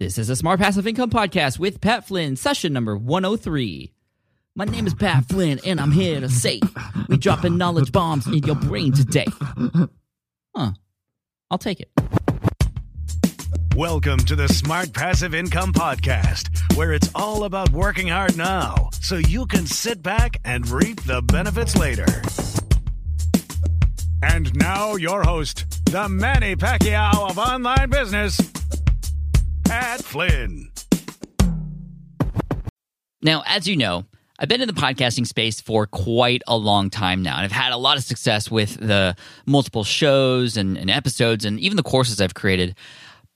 This is a Smart Passive Income Podcast with Pat Flynn, session number 103. My name is Pat Flynn, and I'm here to say we dropping knowledge bombs in your brain today. Huh. I'll take it. Welcome to the Smart Passive Income Podcast, where it's all about working hard now so you can sit back and reap the benefits later. And now, your host, the Manny Pacquiao of online business, Pat Flynn. Now, as you know, I've been in the podcasting space for quite a long time now, and I've had a lot of success with the multiple shows and, and episodes and even the courses I've created.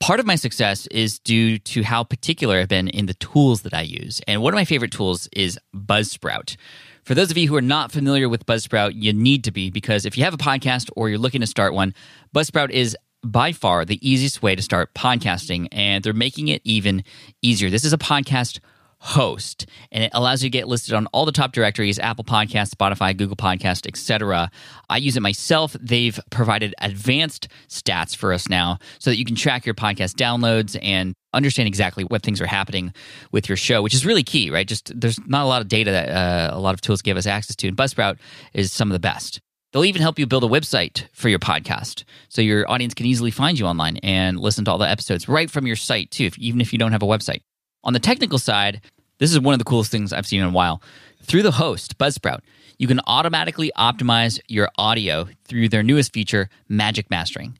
Part of my success is due to how particular I've been in the tools that I use. And one of my favorite tools is Buzzsprout. For those of you who are not familiar with Buzzsprout, you need to be because if you have a podcast or you're looking to start one, Buzzsprout is by far the easiest way to start podcasting, and they're making it even easier. This is a podcast host and it allows you to get listed on all the top directories apple podcast spotify google podcast etc i use it myself. They've provided advanced stats for us now so that you can track your podcast downloads and understand exactly what things are happening with your show which is really key right? Just there's not a lot of data that uh, a lot of tools give us access to and buzzsprout is some of the best They'll even help you build a website for your podcast so your audience can easily find you online and listen to all the episodes right from your site, too, if, even if you don't have a website. On the technical side, this is one of the coolest things I've seen in a while. Through the host, Buzzsprout, you can automatically optimize your audio through their newest feature, Magic Mastering.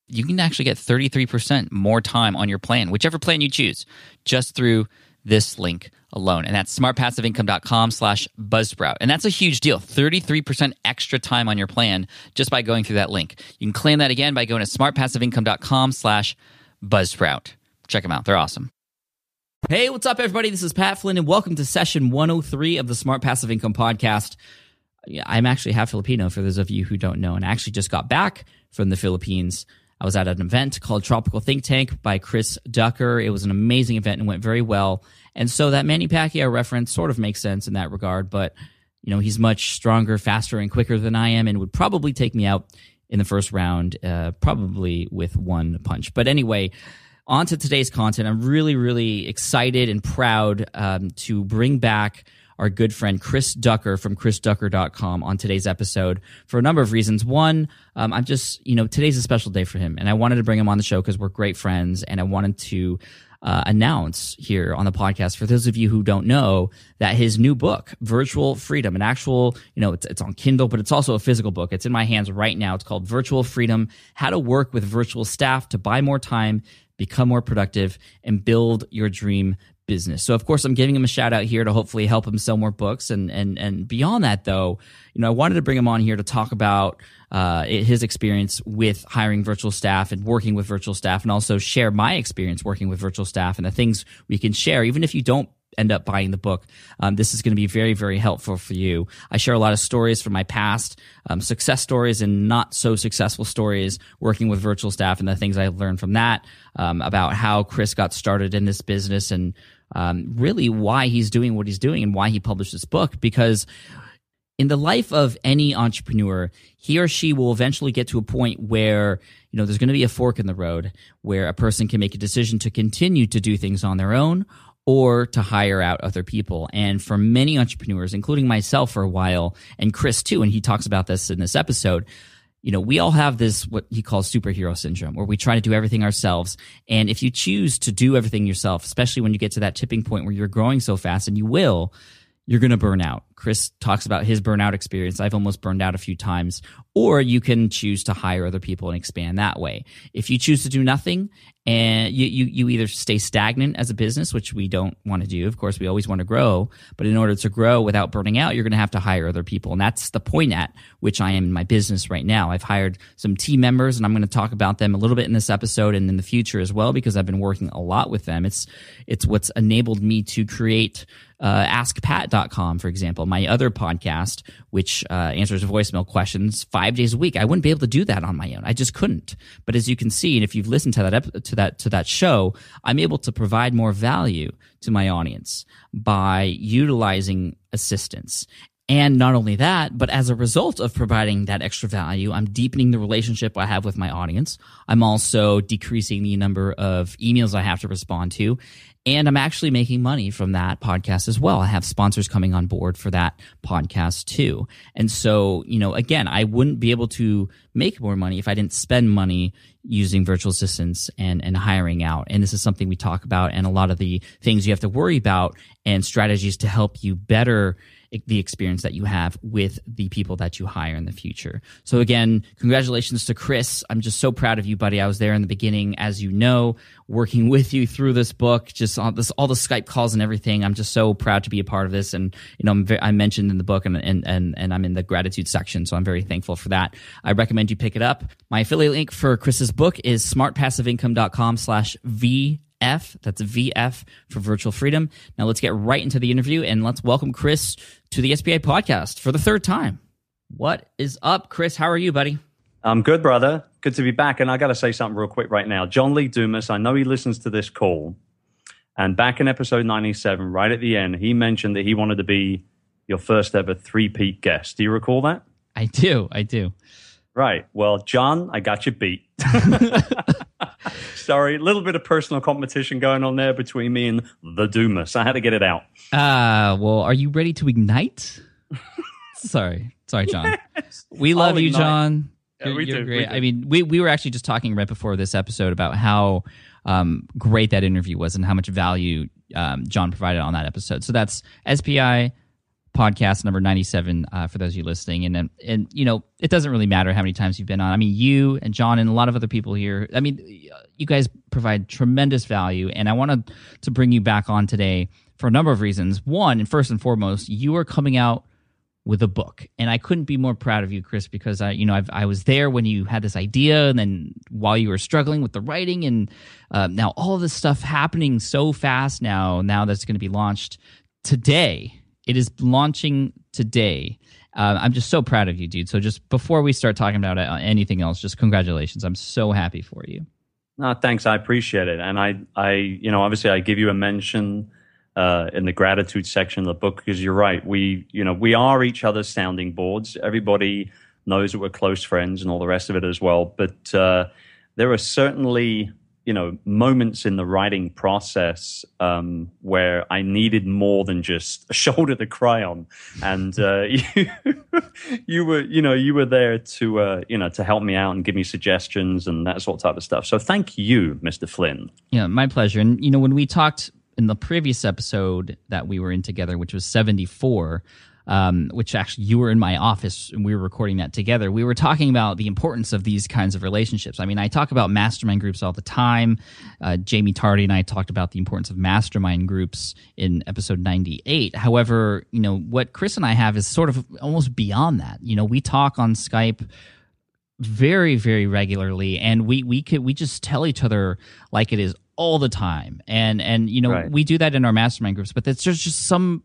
you can actually get 33% more time on your plan, whichever plan you choose, just through this link alone. And that's smartpassiveincome.com slash buzzsprout. And that's a huge deal. 33% extra time on your plan just by going through that link. You can claim that again by going to smartpassiveincome.com slash buzzsprout. Check them out. They're awesome. Hey, what's up, everybody? This is Pat Flynn, and welcome to session 103 of the Smart Passive Income Podcast. I'm actually half Filipino, for those of you who don't know, and I actually just got back from the Philippines. I was at an event called Tropical Think Tank by Chris Ducker. It was an amazing event and went very well. And so that Manny Pacquiao reference sort of makes sense in that regard, but you know, he's much stronger, faster, and quicker than I am, and would probably take me out in the first round, uh, probably with one punch. But anyway, on to today's content. I'm really, really excited and proud um, to bring back our good friend Chris Ducker from chrisducker.com on today's episode for a number of reasons. One, um, I'm just, you know, today's a special day for him, and I wanted to bring him on the show because we're great friends, and I wanted to. Uh, announce here on the podcast for those of you who don't know that his new book, Virtual Freedom, an actual, you know, it's, it's on Kindle, but it's also a physical book. It's in my hands right now. It's called Virtual Freedom How to Work with Virtual Staff to Buy More Time, Become More Productive, and Build Your Dream business. So of course I'm giving him a shout out here to hopefully help him sell more books and and and beyond that though, you know, I wanted to bring him on here to talk about uh, his experience with hiring virtual staff and working with virtual staff and also share my experience working with virtual staff and the things we can share even if you don't end up buying the book. Um, this is going to be very, very helpful for you. I share a lot of stories from my past, um, success stories and not so successful stories working with virtual staff and the things I've learned from that um, about how Chris got started in this business and um, really why he's doing what he's doing and why he published this book. Because in the life of any entrepreneur, he or she will eventually get to a point where you know there's going to be a fork in the road where a person can make a decision to continue to do things on their own or to hire out other people. And for many entrepreneurs, including myself for a while, and Chris too, and he talks about this in this episode, you know, we all have this, what he calls superhero syndrome, where we try to do everything ourselves. And if you choose to do everything yourself, especially when you get to that tipping point where you're growing so fast, and you will, you're going to burn out. Chris talks about his burnout experience. I've almost burned out a few times. Or you can choose to hire other people and expand that way. If you choose to do nothing and you, you, you either stay stagnant as a business, which we don't want to do. Of course, we always want to grow, but in order to grow without burning out, you're going to have to hire other people. And that's the point at which I am in my business right now. I've hired some team members and I'm going to talk about them a little bit in this episode and in the future as well, because I've been working a lot with them. It's, it's what's enabled me to create uh, askpat.com, for example, my other podcast, which uh, answers voicemail questions five days a week. I wouldn't be able to do that on my own. I just couldn't. But as you can see, and if you've listened to that ep- to that to that show, I'm able to provide more value to my audience by utilizing assistance. And not only that, but as a result of providing that extra value, I'm deepening the relationship I have with my audience. I'm also decreasing the number of emails I have to respond to. And I'm actually making money from that podcast as well. I have sponsors coming on board for that podcast too. And so, you know, again, I wouldn't be able to make more money if I didn't spend money using virtual assistants and, and hiring out. And this is something we talk about and a lot of the things you have to worry about and strategies to help you better the experience that you have with the people that you hire in the future. So again, congratulations to Chris. I'm just so proud of you, buddy. I was there in the beginning, as you know, working with you through this book, just all this, all the Skype calls and everything. I'm just so proud to be a part of this. And, you know, very, i mentioned in the book and, and, and, and I'm in the gratitude section. So I'm very thankful for that. I recommend you pick it up. My affiliate link for Chris's book is smartpassiveincome.com slash V F. That's VF for virtual freedom. Now let's get right into the interview and let's welcome Chris to the SPI podcast for the third time. What is up, Chris? How are you, buddy? I'm good, brother. Good to be back. And I got to say something real quick right now. John Lee Dumas, I know he listens to this call. And back in episode 97, right at the end, he mentioned that he wanted to be your first ever three peat guest. Do you recall that? I do. I do. Right. Well, John, I got you beat. Sorry, a little bit of personal competition going on there between me and the Dumas. I had to get it out. Uh, well, are you ready to ignite? sorry. Sorry, John. Yes. We love I'll you, ignite. John. Yeah, we you're do, great. We I mean, we, we were actually just talking right before this episode about how um, great that interview was and how much value um, John provided on that episode. So that's SPI podcast number 97 uh, for those of you listening. And and you know it doesn't really matter how many times you've been on. I mean you and john and a lot of other people here i mean you guys provide tremendous value. And i wanted to bring you back on today for a number of reasons. One and first and foremost you are coming out with a book. And i couldn't be more proud of you chris because i you know I've, i was there when you had this idea and then while you were struggling with the writing and uh, now all this stuff happening so fast now now that's going to be launched today it is launching today. Uh, I'm just so proud of you, dude. So just before we start talking about uh, anything else, just congratulations. I'm so happy for you. No, thanks. I appreciate it. And I, I, you know, obviously I give you a mention uh, in the gratitude section of the book because you're right. We, you know, we are each other's sounding boards. Everybody knows that we're close friends and all the rest of it as well. But uh, there are certainly you know moments in the writing process um, where I needed more than just a shoulder to cry on, and uh, you, you were you know you were there to uh, you know to help me out and give me suggestions and that sort of type of stuff. So thank you, Mr. Flynn. Yeah, my pleasure. And you know when we talked in the previous episode that we were in together, which was seventy four um, which actually you were in my office and we were recording that together. We were talking about the importance of these kinds of relationships. I mean, I talk about mastermind groups all the time. Uh, Jaime Tardy and I talked about the importance of mastermind groups in episode 98. However, you know, what Chris and I have is sort of almost beyond that. You know, we talk on Skype very very regularly and we we could we just tell each other like it is all the time and and you know right. we do that in our mastermind groups but there's just some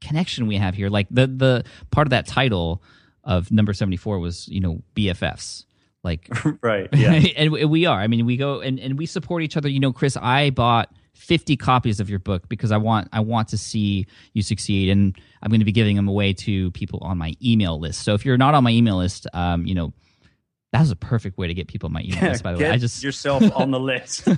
connection we have here. Like the the part of that title of number seventy four was you know BFFs. Like right, yeah, and we are. I mean, we go and, and we support each other. You know, Chris, I bought 50 copies of your book because I want I want to see you succeed, and I'm going to be giving them away to people on my email list. So if you're not on my email list, um, you know. That was a perfect way to get people on my email list. By the way, I just yourself on the list.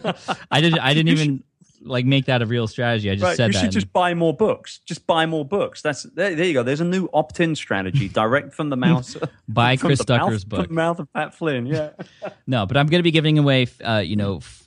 I didn't. I didn't even like make that a real strategy. I just right, said you that. should just buy more books. Just buy more books. That's there, there you go. There's a new opt-in strategy, direct from the mouth. buy Chris Ducker's book. From the mouth of Pat Flynn. Yeah. no, but I'm going to be giving away, uh, you know. F-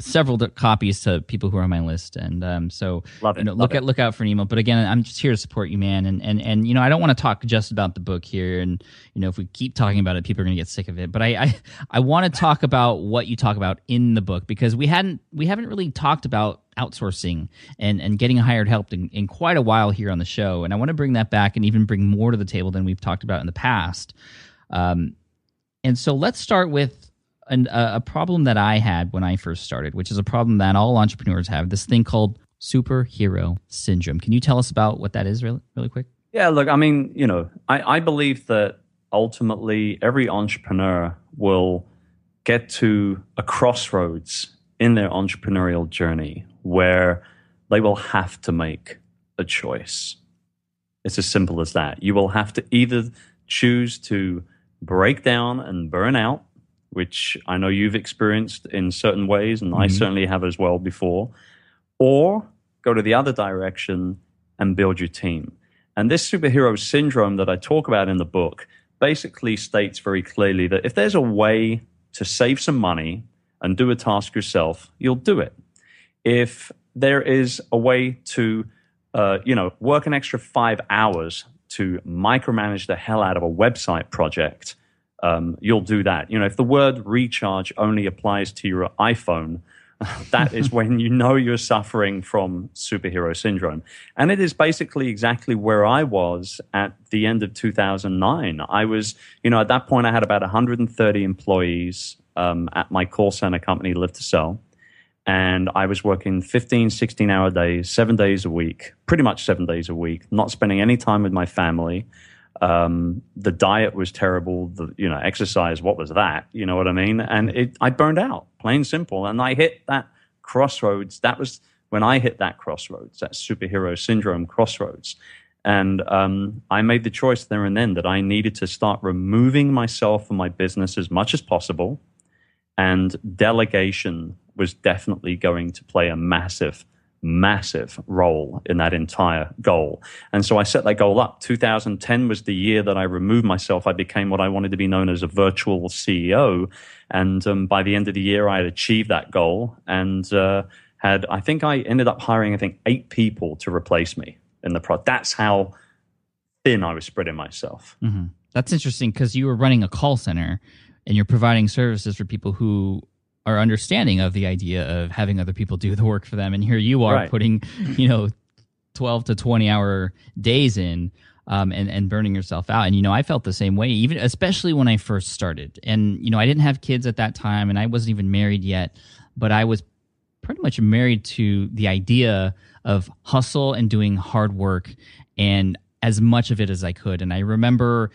several copies to people who are on my list, and um, so love it. You know, look at look out for an email. But again, I'm just here to support you, man. And and and you know, I don't want to talk just about the book here. And you know, if we keep talking about it, people are going to get sick of it. But I I, I want to talk about what you talk about in the book because we hadn't we haven't really talked about outsourcing and and getting hired help in, in quite a while here on the show. And I want to bring that back and even bring more to the table than we've talked about in the past. Um, and so let's start with an, a, problem that I had when I first started, which is a problem that all entrepreneurs have. This thing called superhero syndrome. Can you tell us about what that is, really, really quick? Yeah, look, I mean, you know, I, I believe that ultimately every entrepreneur will get to a crossroads in their entrepreneurial journey where they will have to make a choice. It's as simple as that. You will have to either choose to break down and burn out which I know you've experienced in certain ways, and mm-hmm. I certainly have as well before, or go to the other direction and build your team. And this superhero syndrome that I talk about in the book basically states very clearly that if there's a way to save some money and do a task yourself, you'll do it. If there is a way to, uh, you know, work an extra five hours to micromanage the hell out of a website project, um, you'll do that. You know, if the word recharge only applies to your iPhone, that is when you know you're suffering from superhero syndrome. And it is basically exactly where I was at the end of 2009. I was, you know, at that point I had about 130 employees um, at my call center company, Live2Sell. And I was working 15, 16 hour days, seven days a week, pretty much seven days a week, not spending any time with my family. Um, the diet was terrible. The you know exercise, what was that? You know what I mean? And it, I burned out, plain simple. And I hit that crossroads. That was when I hit that crossroads, that superhero syndrome crossroads. And um, I made the choice there and then that I needed to start removing myself from my business as much as possible. And delegation was definitely going to play a massive massive role in that entire goal. And so I set that goal up. 2010 was the year that I removed myself. I became what I wanted to be known as a virtual CEO. And um, by the end of the year, I had achieved that goal and uh, had, I think I ended up hiring, I think, eight people to replace me in the product. That's how thin I was spreading myself. Mm-hmm. That's interesting because you were running a call center and you're providing services for people who are understanding of the idea of having other people do the work for them. And here you are right. putting, you know, 12 to 20 hour days in um, and, and burning yourself out. And, you know, I felt the same way, even especially when I first started. And, you know, I didn't have kids at that time and I wasn't even married yet, but I was pretty much married to the idea of hustle and doing hard work and as much of it as I could. And I remember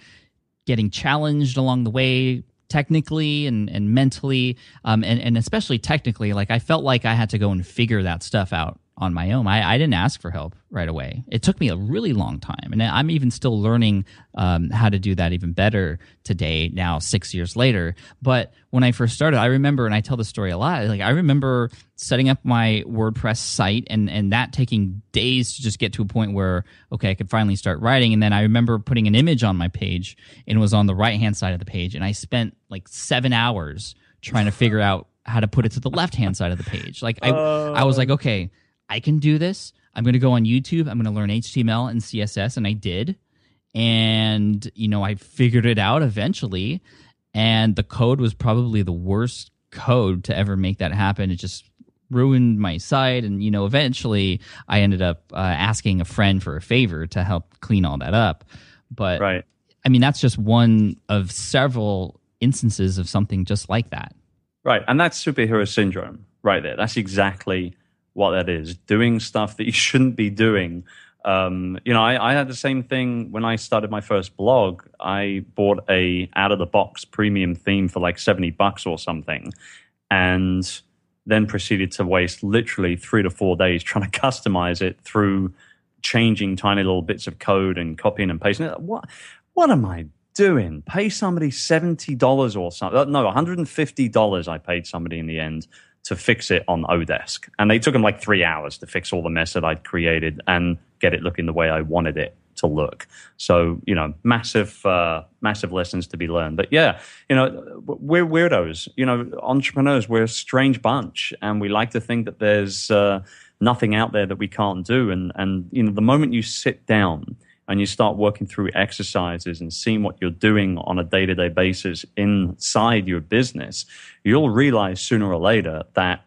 getting challenged along the way technically and, and mentally um, and, and especially technically like i felt like i had to go and figure that stuff out on my own. I, I didn't ask for help right away. It took me a really long time and i'm even still learning um, how to do that even better today now six years later. But when i first started i remember and i tell the story a lot like i remember setting up my wordpress site and and that taking days to just get to a point where okay i could finally start writing. And then i remember putting an image on my page and it was on the right hand side of the page. And i spent like seven hours trying to figure out how to put it to the left hand side of the page. Like i uh... i was like okay i can do this. I'm going to go on youtube. I'm going to learn html and css and i did. And you know i figured it out eventually. And the code was probably the worst code to ever make that happen. It just ruined my site. And you know eventually i ended up uh, asking a friend for a favor to help clean all that up. But right. I mean that's just one of several instances of something just like that. Right. And that's superhero syndrome right there. That's exactly what that is doing stuff that you shouldn't be doing um, you know, I, I, had the same thing when I started my first blog. I bought a out of the box premium theme for like seventy bucks or something, and then proceeded to waste literally three to four days trying to customize it through changing tiny little bits of code and copying and pasting. It. What what am I doing? Pay somebody seventy dollars or something? Uh, no, one hundred and fifty dollars. I paid somebody in the end to fix it on Odesk, and they took them like three hours to fix all the mess that I'd created and get it looking the way I wanted it to look. So, you know, massive, uh, massive lessons to be learned. But yeah, you know, we're weirdos. You know, entrepreneurs, we're a strange bunch, and we like to think that there's uh, nothing out there that we can't do. And and you know, the moment you sit down and you start working through exercises and seeing what you're doing on a day to day basis inside your business, you'll realize sooner or later that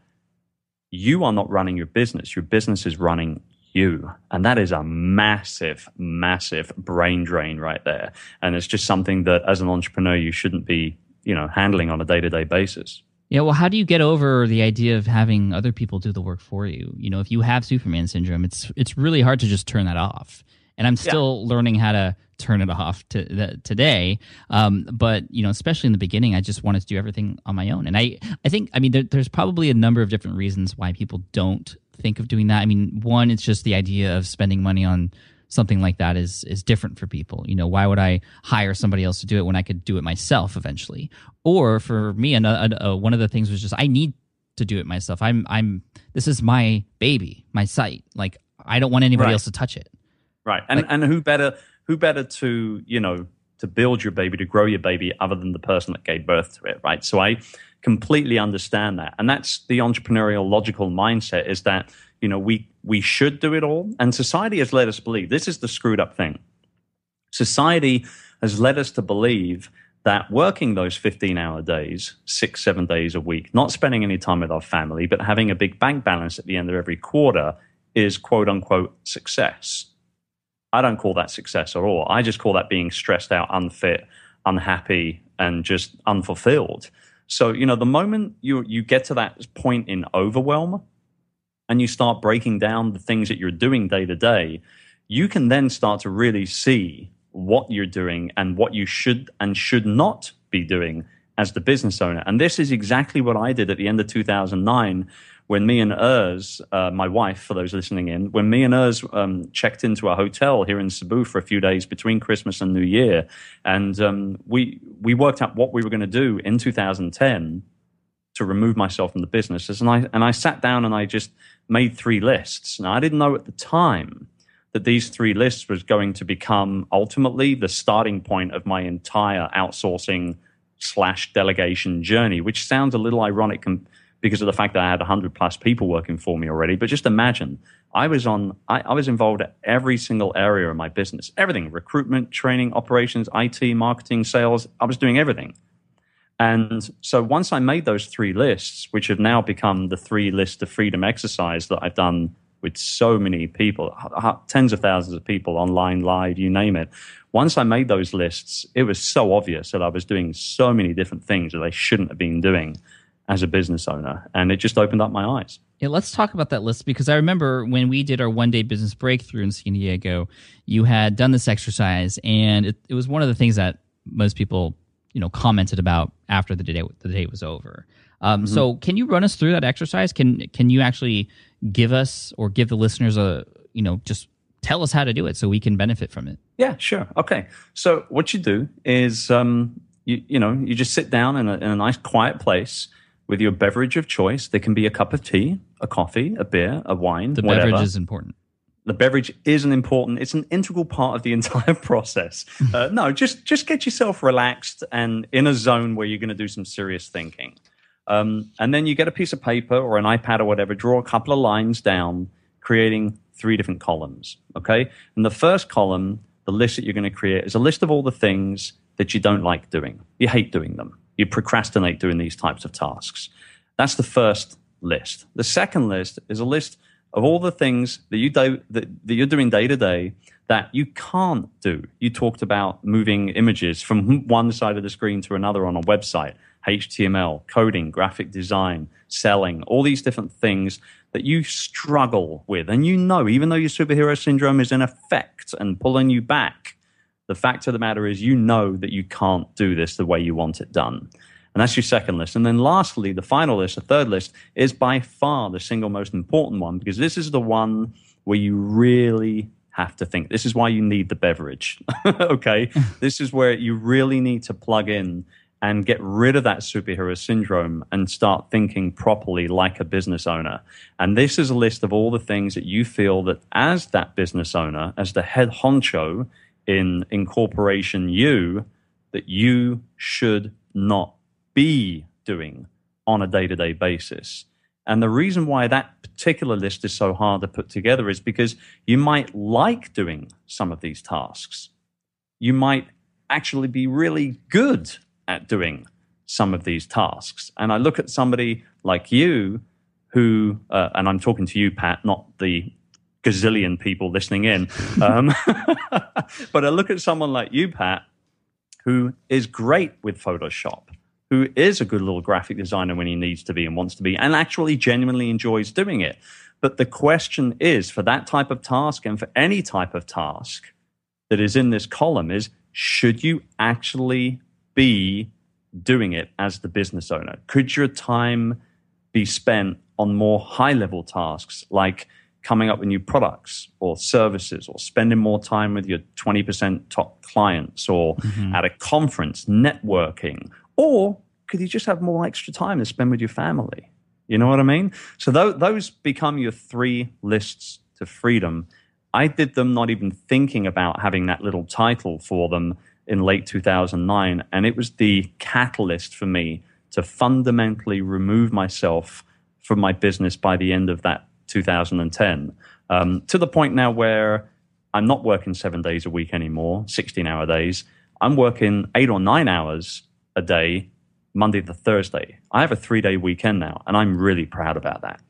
you are not running your business. Your business is running you. And that is a massive, massive brain drain right there. And it's just something that as an entrepreneur, you shouldn't be, you know, handling on a day to day basis. Yeah, well, how do you get over the idea of having other people do the work for you? You know, if you have Superman syndrome, it's it's really hard to just turn that off and I'm still yeah. learning how to turn it off to the, today. Um, but you know, especially in the beginning, I just wanted to do everything on my own, and I I think I mean there, there's probably a number of different reasons why people don't think of doing that. I mean, one, it's just the idea of spending money on something like that is is different for people. You know, why would I hire somebody else to do it when I could do it myself eventually? Or for me, another, uh, one of the things was just I need to do it myself. I'm I'm this is my baby, my site. Like I don't want anybody right. else to touch it. Right. And like, and who better who better to, you know, to build your baby, to grow your baby other than the person that gave birth to it, right? So I completely understand that. And that's the entrepreneurial logical mindset is that, you know, we we should do it all. And society has led us to believe this is the screwed up thing. Society has led us to believe that working those 15 hour days, six, seven days a week, not spending any time with our family, but having a big bank balance at the end of every quarter is quote unquote success. I don't call that success at all. I just call that being stressed out, unfit, unhappy, and just unfulfilled. So, you know, the moment you you get to that point in overwhelm and you start breaking down the things that you're doing day to day, you can then start to really see what you're doing and what you should and should not be doing as the business owner. And this is exactly what I did at the end of 2009 when me and Urs, uh, my wife, for those listening in, when me and Urs um, checked into a hotel here in Cebu for a few days between Christmas and New Year, and um, we we worked out what we were going to do in 2010 to remove myself from the business. And I and I sat down and I just made three lists. Now I didn't know at the time that these three lists was going to become ultimately the starting point of my entire outsourcing slash delegation journey, which sounds a little ironic. Because of the fact that I had 100 plus people working for me already. But just imagine, I was on, I, I, was involved at every single area of my business, everything recruitment, training, operations, IT, marketing, sales. I was doing everything. And so once I made those three lists, which have now become the three lists of freedom exercise that I've done with so many people, tens of thousands of people online, live, you name it. Once I made those lists, it was so obvious that I was doing so many different things that I shouldn't have been doing as a business owner. And it just opened up my eyes. Yeah, let's talk about that list because I remember when we did our one day business breakthrough in San Diego, you had done this exercise, and it, it was one of the things that most people, you know, commented about after the day the day was over. Um, mm-hmm. So, can you run us through that exercise? Can can you actually give us or give the listeners a you know just tell us how to do it so we can benefit from it? Yeah, sure. Okay. So, what you do is um, you you know you just sit down in a, in a nice quiet place with your beverage of choice. There can be a cup of tea, a coffee, a beer, a wine. The whatever. beverage is important. The beverage is an important. It's an integral part of the entire process. Uh, no, just just get yourself relaxed and in a zone where you're going to do some serious thinking. Um, and then you get a piece of paper or an iPad or whatever, draw a couple of lines down, creating three different columns. Okay, and the first column, the list that you're going to create, is a list of all the things that you don't like doing. You hate doing them. You procrastinate doing these types of tasks. That's the first list. The second list is a list of all the things that you do that, that you're doing day to day that you can't do. You talked about moving images from one side of the screen to another on a website, HTML, coding, graphic design, selling, all these different things that you struggle with. And you know, even though your superhero syndrome is in effect and pulling you back, the fact of the matter is, you know that you can't do this the way you want it done. And that's your second list. And then lastly, the final list, the third list, is by far the single most important one because this is the one where you really have to think. This is why you need the beverage. okay. this is where you really need to plug in and get rid of that superhero syndrome and start thinking properly like a business owner. And this is a list of all the things that you feel that as that business owner, as the head honcho in incorporation you, that you should not be doing on a day to day basis. And the reason why that particular list is so hard to put together is because you might like doing some of these tasks. You might actually be really good at doing some of these tasks. And I look at somebody like you who, uh, and I'm talking to you, Pat, not the gazillion people listening in. Um, but I look at someone like you, Pat, who is great with Photoshop, who is a good little graphic designer when he needs to be and wants to be, and actually genuinely enjoys doing it. But the question is for that type of task and for any type of task that is in this column is should you actually be doing it as the business owner? Could your time be spent on more high level tasks like coming up with new products or services or spending more time with your 20% top clients or mm-hmm. at a conference networking? Or could you just have more extra time to spend with your family? You know what I mean? So th- those become your three lists to freedom. I did them not even thinking about having that little title for them in late 2009. And it was the catalyst for me to fundamentally remove myself from my business by the end of that 2010 um, to the point now where I'm not working seven days a week anymore, 16 hour days. I'm working eight or nine hours a day, Monday to Thursday. I have a three day weekend now, and I'm really proud about that.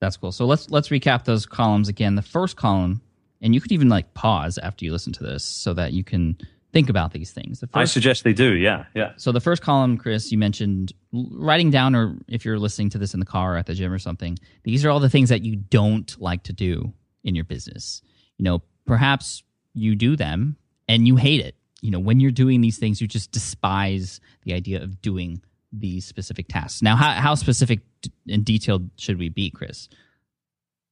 That's cool. So let's let's recap those columns again. The first column, and you could even like pause after you listen to this so that you can think about these things. The first, I suggest they do. Yeah, yeah. So the first column, Chris, you mentioned writing down, or if you're listening to this in the car or at the gym or something, these are all the things that you don't like to do in your business. You know, perhaps you do them and you hate it. You know, when you're doing these things, you just despise the idea of doing these specific tasks. Now, how, how specific and detailed should we be, Chris?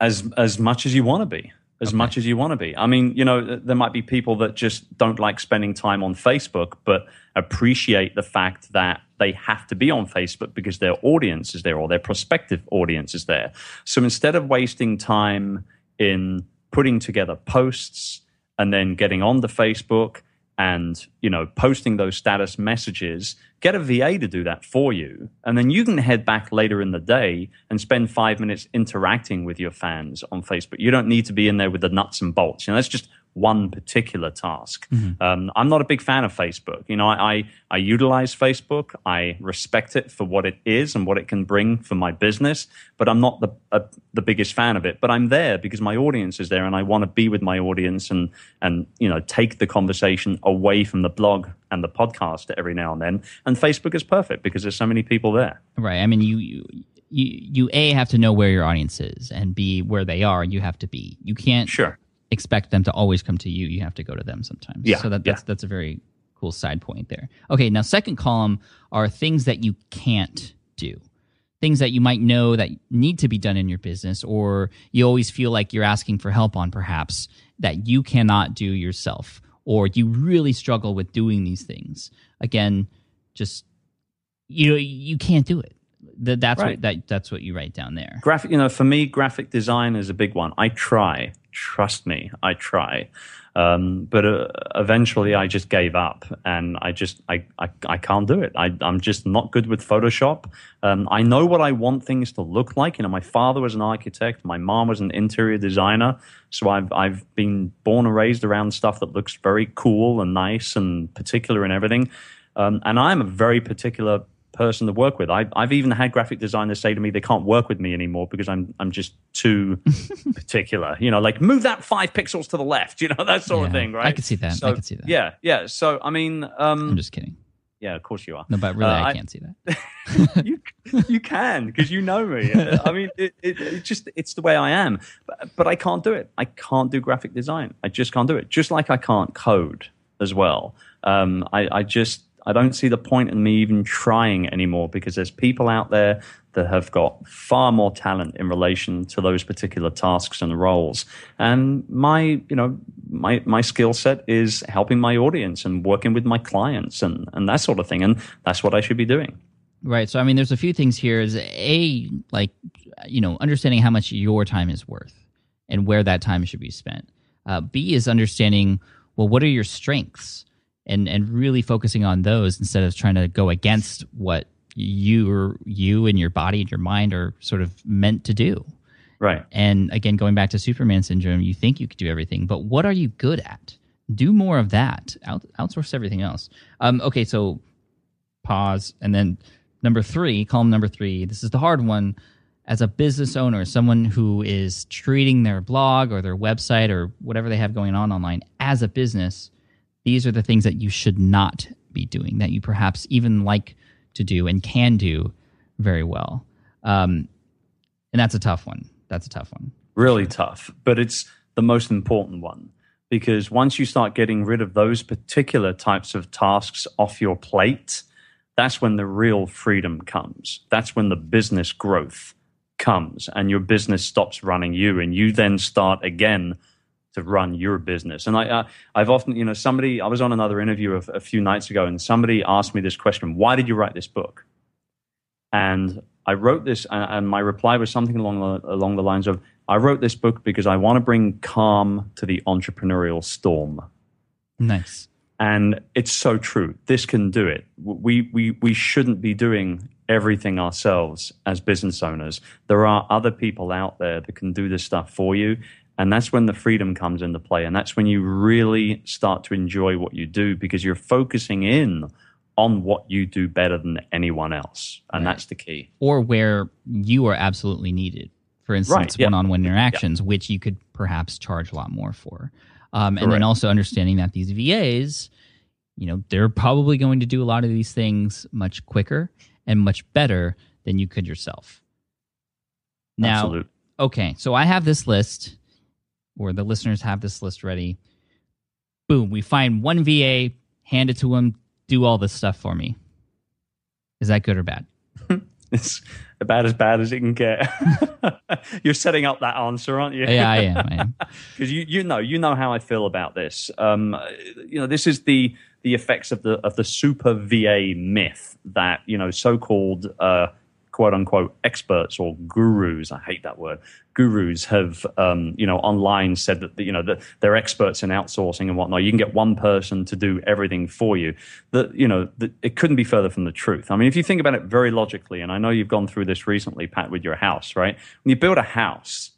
As as much as you want to be as okay. much as you want to be. I mean, you know, there might be people that just don't like spending time on Facebook, but appreciate the fact that they have to be on Facebook because their audience is there or their prospective audience is there. So instead of wasting time in putting together posts and then getting on the Facebook and you know posting those status messages get a va to do that for you. And then you can head back later in the day and spend five minutes interacting with your fans on facebook. You don't need to be in there with the nuts and bolts. You know that's just one particular task. Mm-hmm. Um, I'm not a big fan of Facebook. You know, I, I, I utilize Facebook. I respect it for what it is and what it can bring for my business, but I'm not the uh, the biggest fan of it. But I'm there because my audience is there, and I want to be with my audience and and you know take the conversation away from the blog and the podcast every now and then. And Facebook is perfect because there's so many people there. Right. I mean, you, you you you a have to know where your audience is and b where they are and you have to be you can't sure expect them to always come to you. You have to go to them sometimes. Yeah. So that, that's yeah. that's a very cool side point there. Okay, now second column are things that you can't do. Things that you might know that need to be done in your business, or you always feel like you're asking for help on, perhaps that you cannot do yourself, or you really struggle with doing these things. Again, just you know you can't do it. That's right. what that that's what you write down there. Graphic, you know, for me, graphic design is a big one. I try, trust me, I try. Um, but uh, eventually I just gave up and I just, I, I, I can't do it. I, am just not good with Photoshop. Um, I know what I want things to look like. You know, my father was an architect. My mom was an interior designer. So I've, I've been born and raised around stuff that looks very cool and nice and particular and everything. Um, and I'm a very particular person to work with. I, have even had graphic designers say to me they can't work with me anymore because I'm I'm just too particular. You know, like move that five pixels to the left. You know that sort yeah, of thing, right? I can see that. So, I can see that. Yeah, yeah. So I mean, um, I'm just kidding. Yeah, of course you are. No, but really, uh, I can't see that. you you can because you know me. I mean, it, it, it, just it's the way I am. But, but I can't do it. I can't do graphic design. I just can't do it. Just like I can't code as well. Um, I, I just I don't see the point in me even trying anymore because there's people out there that have got far more talent in relation to those particular tasks and roles. And my, you know, my my skill set is helping my audience and working with my clients and and that sort of thing. And that's what I should be doing. Right. So I mean, there's a few things here. Is a like, you know, understanding how much your time is worth and where that time should be spent. Uh, B is understanding well, what are your strengths and and really focusing on those instead of trying to go against what you or you and your body and your mind are sort of meant to do. Right. And again, going back to Superman syndrome, you think you could do everything, but what are you good at? Do more of that. Out, outsource everything else. Um, okay, so pause, and then number three, column number three. This is the hard one. As a business owner, someone who is treating their blog or their website or whatever they have going on online as a business, these are the things that you should not be doing that you perhaps even like to do and can do very well. Um, and that's a tough one. That's a tough one. Really tough, but it's the most important one because once you start getting rid of those particular types of tasks off your plate, that's when the real freedom comes. That's when the business growth comes and your business stops running you and you then start again to run your business. And I, uh, I've often, you know, somebody, I was on another interview a, a few nights ago and somebody asked me this question Why did you write this book? And I wrote this, and my reply was something along the, along the lines of I wrote this book because I want to bring calm to the entrepreneurial storm. Nice. And it's so true. This can do it. We, we, we shouldn't be doing everything ourselves as business owners. There are other people out there that can do this stuff for you. And that's when the freedom comes into play. And that's when you really start to enjoy what you do because you're focusing in on what you do better than anyone else. And right. that's the key. Or where you are absolutely needed. For instance, one on one interactions, which you could perhaps charge a lot more for. Um, and then also understanding that these VAs, you know, they're probably going to do a lot of these things much quicker and much better than you could yourself. Now, Absolute. okay, so I have this list or the listeners have this list ready. Boom, we find one VA, hand it to him, do all this stuff for me. Is that good or bad? it's about as bad as it can get. You're setting up that answer, aren't you? Yeah, I am. Because you, you know, you know how I feel about this. Um, you know, this is the the effects of the of the super VA myth that you know so-called uh, quote unquote experts or gurus. I hate that word. Gurus have, um, you know, online said that, you know, that they're experts in outsourcing and whatnot. You can get one person to do everything for you. That, you know, it couldn't be further from the truth. I mean, if you think about it very logically, and I know you've gone through this recently, Pat, with your house, right? When you build a house,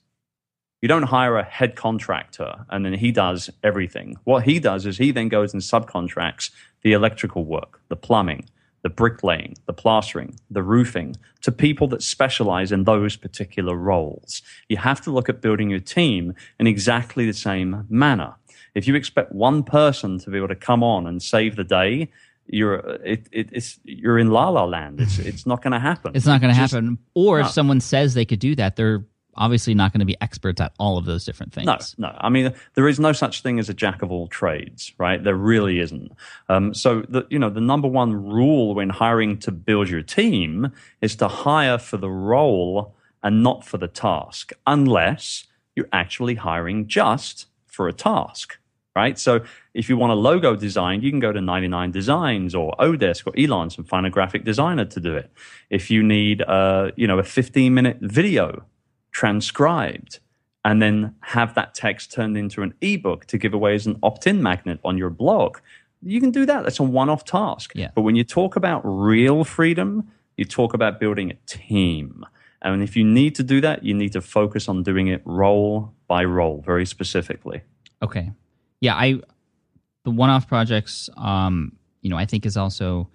you don't hire a head contractor and then he does everything. What he does is he then goes and subcontracts the electrical work, the plumbing, the bricklaying, the plastering, the roofing to people that specialize in those particular roles. You have to look at building your team in exactly the same manner. If you expect one person to be able to come on and save the day, you're it, it, it's you're in la la land. It's it's not going to happen. It's not going to happen. Or no. if someone says they could do that, they're obviously not going to be experts at all of those different things. No, no. I mean, there is no such thing as a jack of all trades, right? There really isn't. Um, so, the, you know, the number one rule when hiring to build your team is to hire for the role and not for the task, unless you're actually hiring just for a task. Right. So if you want a logo designed, you can go to 99 Designs or Odesk or Elance and find a graphic designer to do it. If you need, uh, you know, a 15 minute video transcribed and then have that text turned into an ebook to give away as an opt-in magnet on your blog. You can do that. That's a one-off task. Yeah. but when you talk about real freedom you talk about building a team. And if you need to do that you need to focus on doing it role by role very specifically. Okay. Yeah i the one-off projects um you know i think is also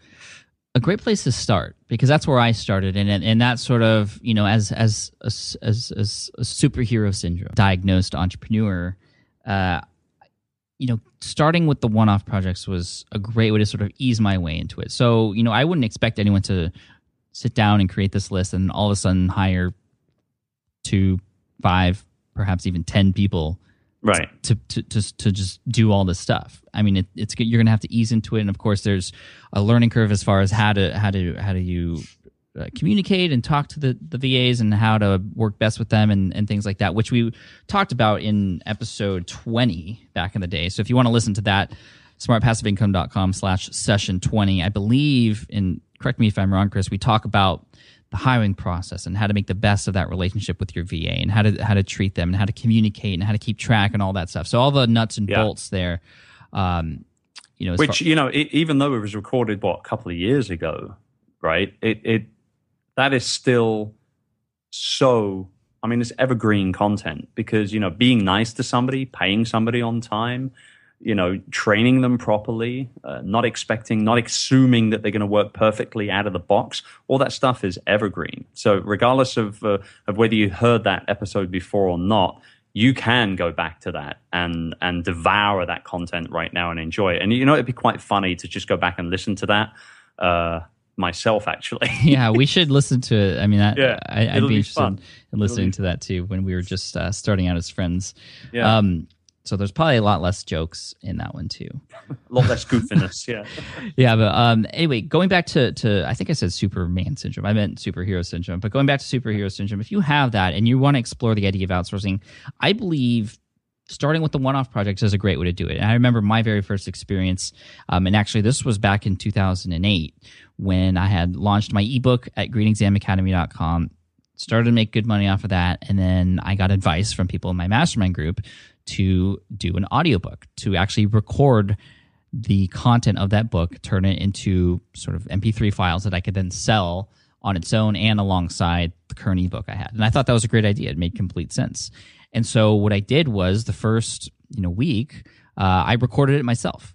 a great place to start because that's where I started, and and that sort of you know as as as as, as a superhero syndrome diagnosed entrepreneur, uh, you know, starting with the one-off projects was a great way to sort of ease my way into it. So you know, I wouldn't expect anyone to sit down and create this list and all of a sudden hire two, five, perhaps even ten people right. to, to to to just do all this stuff. I mean it, it's you're gonna have to ease into it. And of course there's a learning curve as far as how to how to how do you uh, communicate and talk to the, the VAs and how to work best with them and, and things like that, which we talked about in episode 20 back in the day. So if you want to listen to that, smartpassiveincome.com slash session 20, I believe, and correct me if I'm wrong, Chris, we talk about the hiring process and how to make the best of that relationship with your VA and how to how to treat them and how to communicate and how to keep track and all that stuff. So all the nuts and yeah. bolts there. Um, you know, which far- you know, it, even though it was recorded what a couple of years ago, right? It it that is still so I mean, it's evergreen content because, you know, being nice to somebody, paying somebody on time, you know, training them properly, uh, not expecting, not assuming that they're going to work perfectly out of the box, all that stuff is evergreen. So, regardless of, uh, of whether you heard that episode before or not, you can go back to that and and devour that content right now and enjoy it. And you know, it'd be quite funny to just go back and listen to that. Uh, myself actually. yeah, we should listen to it. I mean, I, yeah, I, would be, be interested fun. in listening to that too when we were just uh, starting out as friends. Yeah. Um, so there's probably a lot less jokes in that one too. a lot less goofiness, yeah. yeah, but um, anyway, going back to to I think I said Superman syndrome. I meant superhero syndrome. But going back to superhero syndrome, if you have that and you want to explore the idea of outsourcing, I believe starting with the one-off projects is a great way to do it. And I remember my very first experience, um, and actually this was back in 2008 when I had launched my ebook at greenexamacademy.com, started to make good money off of that, and then I got advice from people in my mastermind group to do an audiobook, to actually record the content of that book, turn it into sort of MP3 files that I could then sell on its own and alongside the current ebook I had. And I thought that was a great idea. It made complete sense. And so what I did was the first you know week, uh, I recorded it myself,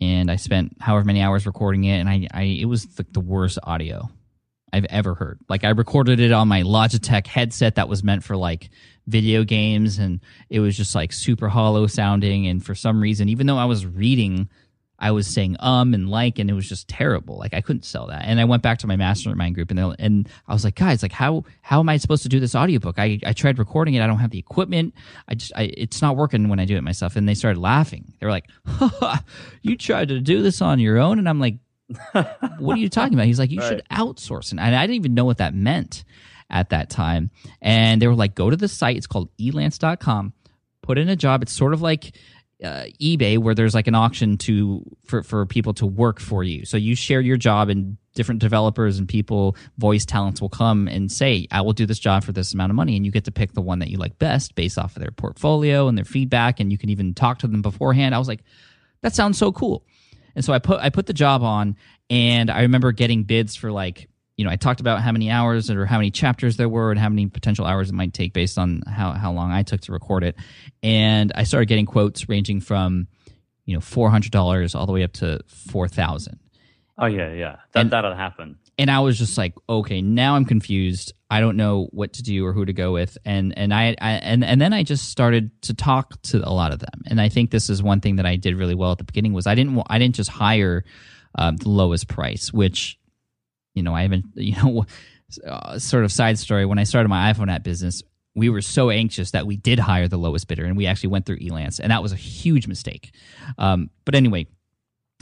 and I spent however many hours recording it, and I, I it was the, the worst audio I've ever heard. Like I recorded it on my Logitech headset that was meant for like video games, and it was just like super hollow sounding. And for some reason, even though I was reading I was saying um and like, and it was just terrible. Like I couldn't sell that. And I went back to my mastermind group and and I was like, guys, like how how am I supposed to do this audiobook? I, I tried recording it. I don't have the equipment. I just I, it's not working when I do it myself. And they started laughing. They were like, you tried to do this on your own, and I'm like, what are you talking about? He's like, you right. should outsource, and I didn't even know what that meant at that time. And they were like, go to the site. It's called elance.com. Put in a job. It's sort of like uh, eBay where there's like an auction to for for people to work for you. So you share your job and different developers and people voice talents will come and say i will do this job for this amount of money and you get to pick the one that you like best based off of their portfolio and their feedback and you can even talk to them beforehand i was like that sounds so cool and so i put i put the job on and i remember getting bids for like you know, I talked about how many hours or how many chapters there were and how many potential hours it might take based on how, how long I took to record it. And I started getting quotes ranging from, you know, $400 all the way up to 4000 Oh, yeah, yeah. That, and, that'll happen. And I was just like, okay, now I'm confused. I don't know what to do or who to go with. And, and I, I and, and then I just started to talk to a lot of them. And I think this is one thing that I did really well at the beginning was I didn't, I didn't just hire um, the lowest price, which you know, I haven't, you know, uh, sort of side story. When I started my iPhone app business, we were so anxious that we did hire the lowest bidder, and we actually went through Elance, and that was a huge mistake. Um, but anyway,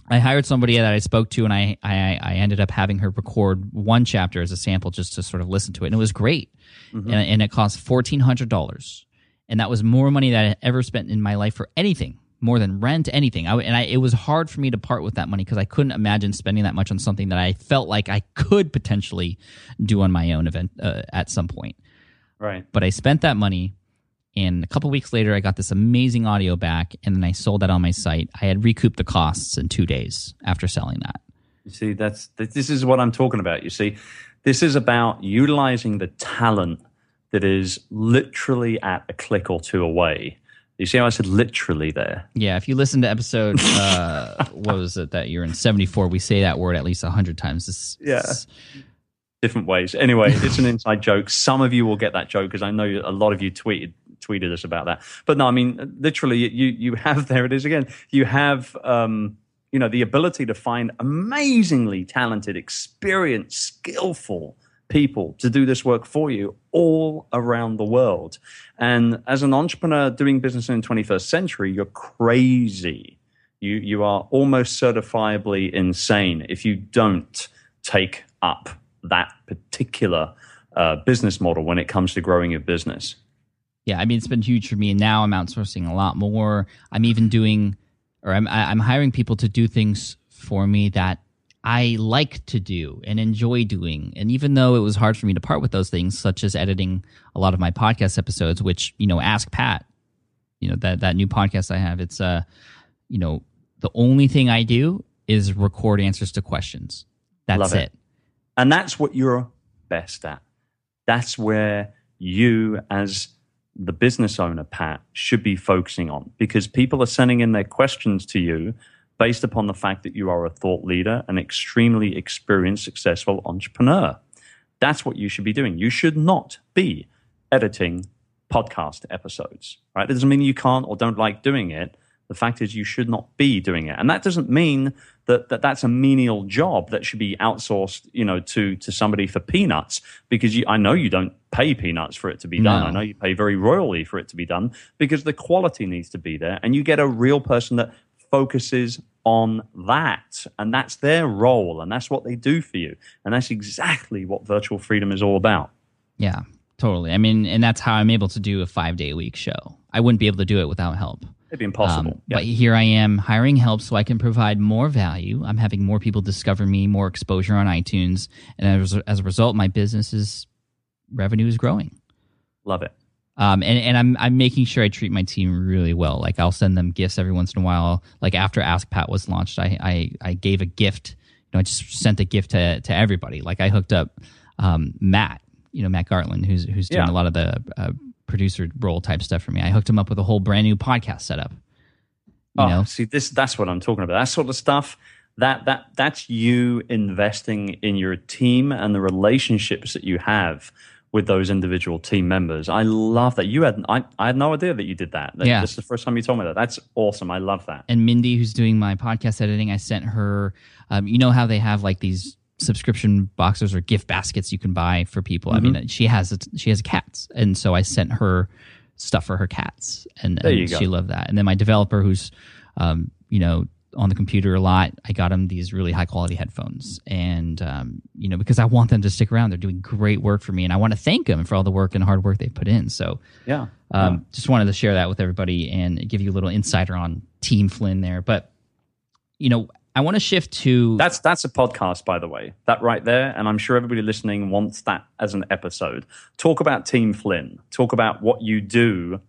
I hired somebody that I spoke to, and I, I, I ended up having her record one chapter as a sample just to sort of listen to it, and it was great. Mm-hmm. And, and it cost fourteen hundred dollars, and that was more money that I ever spent in my life for anything more than rent, anything. I, and I, it was hard for me to part with that money because I couldn't imagine spending that much on something that I felt like I could potentially do on my own event uh, at some point. Right. But I spent that money, and a couple weeks later, I got this amazing audio back, and then I sold that on my site. I had recouped the costs in two days after selling that. You see, that's this is what I'm talking about. You see, this is about utilizing the talent that is literally at a click or two away you see how I said literally there? Yeah, if you listen to episode, uh, what was it that you're in 74, we say that word at least 100 times. This, yeah. Different ways. Anyway, it's an inside joke. Some of you will get that joke because I know a lot of you tweeted tweeted us about that. But no, I mean, literally, you you have there it is again. You have um, you know the ability to find amazingly talented, experienced, skillful people to do this work for you all around the world. And as an entrepreneur doing business in the 21st century, you're crazy. You, you are almost certifiably insane if you don't take up that particular uh, business model when it comes to growing your business. Yeah, I mean it's been huge for me, and now I'm outsourcing a lot more. I'm even doing, or I'm I'm hiring people to do things for me that I like to do and enjoy doing. And even though it was hard for me to part with those things, such as editing a lot of my podcast episodes, which you know, ask Pat, you know that that new podcast I have, it's uh, you know, the only thing I do is record answers to questions. That's it. it. And that's what you're best at. That's where you, as the business owner, Pat, should be focusing on because people are sending in their questions to you based upon the fact that you are a thought leader, an extremely experienced, successful entrepreneur. That's what you should be doing. You should not be editing podcast episodes, right? It doesn't mean you can't or don't like doing it. The fact is, you should not be doing it, and that doesn't mean that, that that's a menial job that should be outsourced, you know, to to somebody for peanuts. Because you, I know you don't pay peanuts for it to be done. No. I know you pay very royally for it to be done because the quality needs to be there, and you get a real person that focuses on that, and that's their role, and that's what they do for you, and that's exactly what virtual freedom is all about. Yeah, totally. I mean, and that's how I'm able to do a five day a week show. I wouldn't be able to do it without help. It'd be impossible. Um, Yeah. But here I am hiring help so I can provide more value. I'm having more people discover me, more exposure on iTunes, and as, as a result, my business's revenue is growing. Love it. Um, and, and I'm I'm making sure I treat my team really well. Like I'll send them gifts every once in a while. Like after Ask Pat was launched, I I, I gave a gift. You know, I just sent a gift to to everybody. Like I hooked up um, Matt, you know Matt Gartland, who's who's doing Yeah. a lot of the uh, producer role type stuff for me. I hooked him up with a whole brand new podcast setup. You oh, know, see, this that's what I'm talking about. That sort of stuff. That that that's you investing in your team and the relationships that you have with those individual team members. I love that. You had I, I had no idea that you did that. That- Yeah. This is the first time you told me that. That's awesome. I love that. and Mindy, who's doing my podcast editing, I sent her. Um, you know how they have like these subscription boxes or gift baskets you can buy for people. I Mm-hmm. mean, she has she has cats, and so I sent her stuff for her cats, and, and she loved that. And then my developer, who's um, you know on the computer a lot, I got him these really high quality headphones, and um, you know because I want them to stick around. They're doing great work for me, and I want to thank them for all the work and hard work they put in. So Yeah. um, Just wanted to share that with everybody and give you a little insider on Team Flynn there. But you know, I want to shift to That's that's a podcast, by the way. That right there, and I'm sure everybody listening wants that as an episode. Talk about Team Flynn. Talk about what you do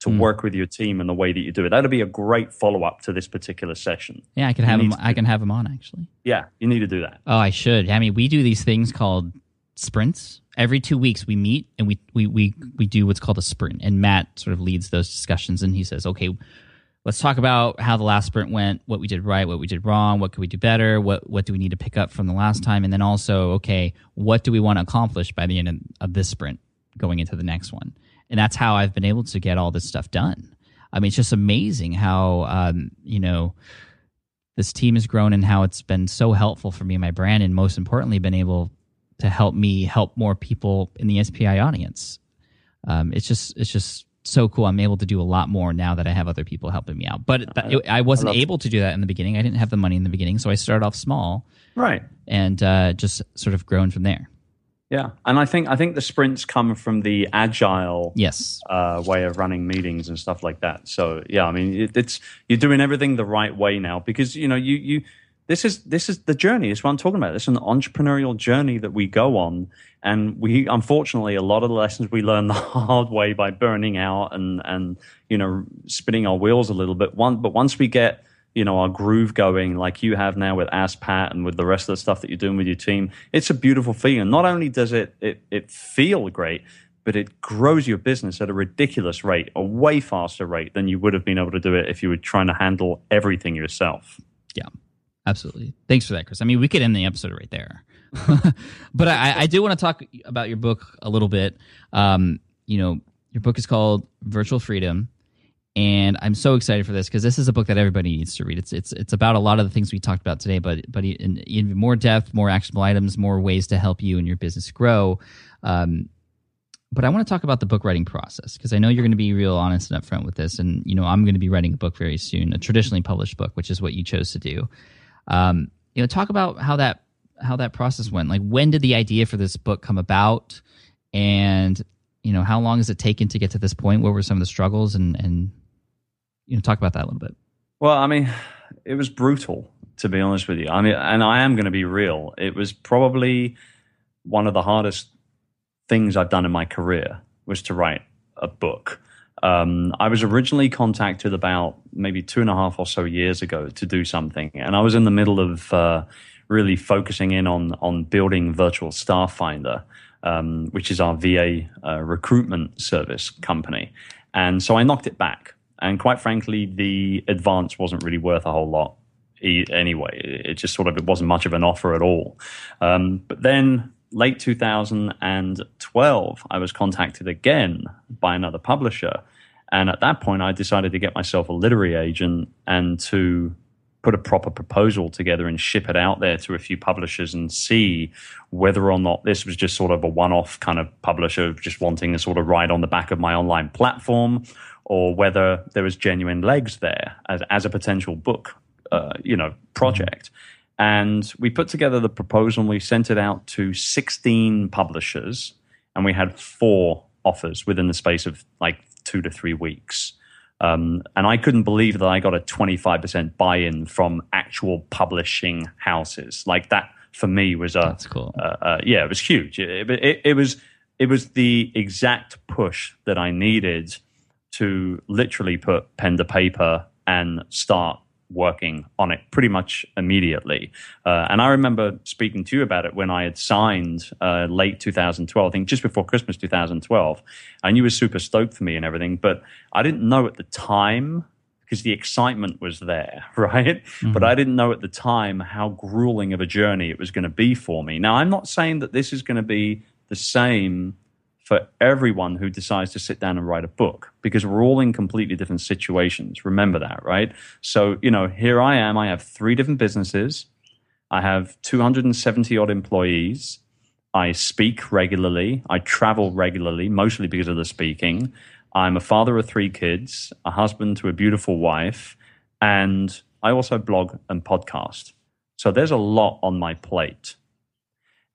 to Hmm. work with your team and the way that you do it. That'll be a great follow up to this particular session. yeah. I can have him. I can have him on actually. Yeah, you need to do that. Oh, I should. I mean, we do these things called sprints. Every two weeks, we meet and we we we we do what's called a sprint. And Matt sort of leads those discussions, and he says, "Okay, let's talk about how the last sprint went, what we did right, what we did wrong, what could we do better, what what do we need to pick up from the last time, and then also, okay, what do we want to accomplish by the end of, this sprint going into the next one?" And that's how I've been able to get all this stuff done. I mean, it's just amazing how um, you know this team has grown and how it's been so helpful for me and my brand, and most importantly, been able to help me help more people in the SPI audience. Um, it's just it's just so cool. I'm able to do a lot more now that I have other people helping me out. But that, I wasn't love- able to do that in the beginning. I didn't have the money in the beginning, so I started off small Right. and uh, just sort of grown from there. Yeah, and I think I think the sprints come from the agile Yes. uh, way of running meetings and stuff like that. So yeah, I mean, it, it's you're doing everything the right way now because you know you you this is this is the journey. It's what I'm talking about. It's an entrepreneurial journey that we go on, and we unfortunately a lot of the lessons we learn the hard way by burning out and and you know spinning our wheels a little bit. One, but once we get you know our groove going like you have now with Ask Pat and with the rest of the stuff that you're doing with your team, it's a beautiful feeling. Not only does it it it feel great, but it grows your business at a ridiculous rate, a way faster rate than you would have been able to do it if you were trying to handle everything yourself. Yeah, absolutely. Thanks for that, Chris. I mean, we could end the episode right there, but I, I do want to talk about your book a little bit. Um, you know, your book is called Virtual Freedom, and I'm so excited for this because this is a book that everybody needs to read. It's it's it's about a lot of the things we talked about today, but but in even more depth, more actionable items, more ways to help you and your business grow. Um, but I want to talk about the book writing process because I know you're going to be real honest and upfront with this, and you know I'm going to be writing a book very soon, a traditionally published book, which is what you chose to do. Um, you know, talk about how that how that process went. Like, when did the idea for this book come about, and you know, how long has it taken to get to this point? What were some of the struggles, and and you know, talk about that a little bit. Well, I mean, it was brutal to be honest with you. I mean, and I am going to be real. It was probably one of the hardest things I've done in my career was to write a book. Um, I was originally contacted about maybe two and a half or so years ago to do something, and I was in the middle of uh, really focusing in on on building Virtual Staff Finder, um, which is our VA uh, recruitment service company, and so I knocked it back. And quite frankly, the advance wasn't really worth a whole lot anyway. It just sort of it wasn't much of an offer at all. Um, but then late 2012, I was contacted again by another publisher. And at that point, I decided to get myself a literary agent and to put a proper proposal together and ship it out there to a few publishers and see whether or not this was just sort of a one off kind of publisher just wanting to sort of ride on the back of my online platform or whether there was genuine legs there as, as a potential book, uh, you know, project. And we put together the proposal and we sent it out to 16 publishers and we had four offers within the space of like two to three weeks. Um, and I couldn't believe that I got a 25% buy in from actual publishing houses. Like that for me was a, That's cool. Uh, uh, yeah, it was huge. It, it, it, was, it was the exact push that I needed to literally put pen to paper and start working on it pretty much immediately. Uh, and I remember speaking to you about it when I had signed uh, late 2012, I think just before Christmas 2012. And you were super stoked for me and everything, but I didn't know at the time because the excitement was there, right? Mm-hmm. But I didn't know at the time how grueling of a journey it was going to be for me. Now, I'm not saying that this is going to be the same for everyone who decides to sit down and write a book because we're all in completely different situations. Remember that, right? So, you know, here I am. I have three different businesses. I have 270 odd employees. I speak regularly. I travel regularly, mostly because of the speaking. I'm a father of three kids, a husband to a beautiful wife, and I also blog and podcast. So there's a lot on my plate